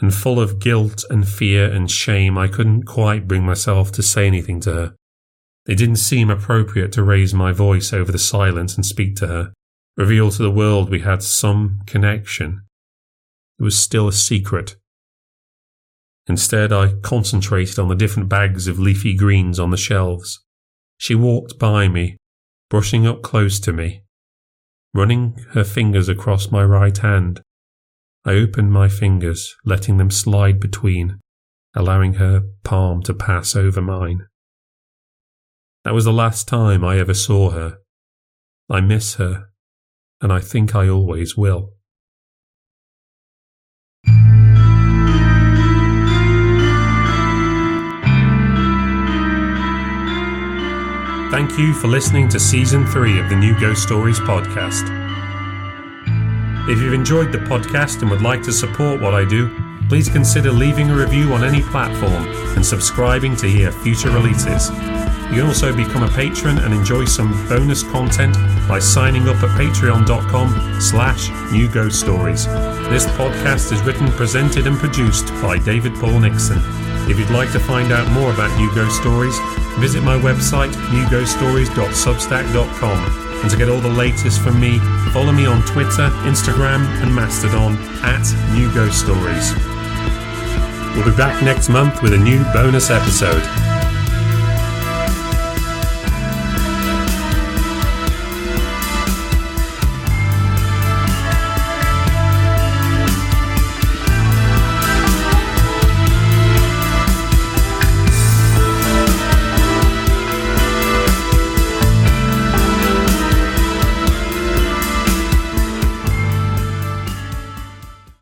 And full of guilt and fear and shame, I couldn't quite bring myself to say anything to her. It didn't seem appropriate to raise my voice over the silence and speak to her, reveal to the world we had some connection. It was still a secret. Instead, I concentrated on the different bags of leafy greens on the shelves. She walked by me, brushing up close to me, running her fingers across my right hand. I opened my fingers, letting them slide between, allowing her palm to pass over mine. That was the last time I ever saw her. I miss her, and I think I always will. Thank you for listening to season three of the New Ghost Stories podcast. If you've enjoyed the podcast and would like to support what I do, please consider leaving a review on any platform and subscribing to hear future releases. You can also become a patron and enjoy some bonus content by signing up at patreon.com slash new ghost stories. This podcast is written, presented and produced by David Paul Nixon. If you'd like to find out more about New Ghost Stories, visit my website, newghoststories.substack.com. And to get all the latest from me, follow me on Twitter, Instagram, and Mastodon at New Ghost Stories. We'll be back next month with a new bonus episode.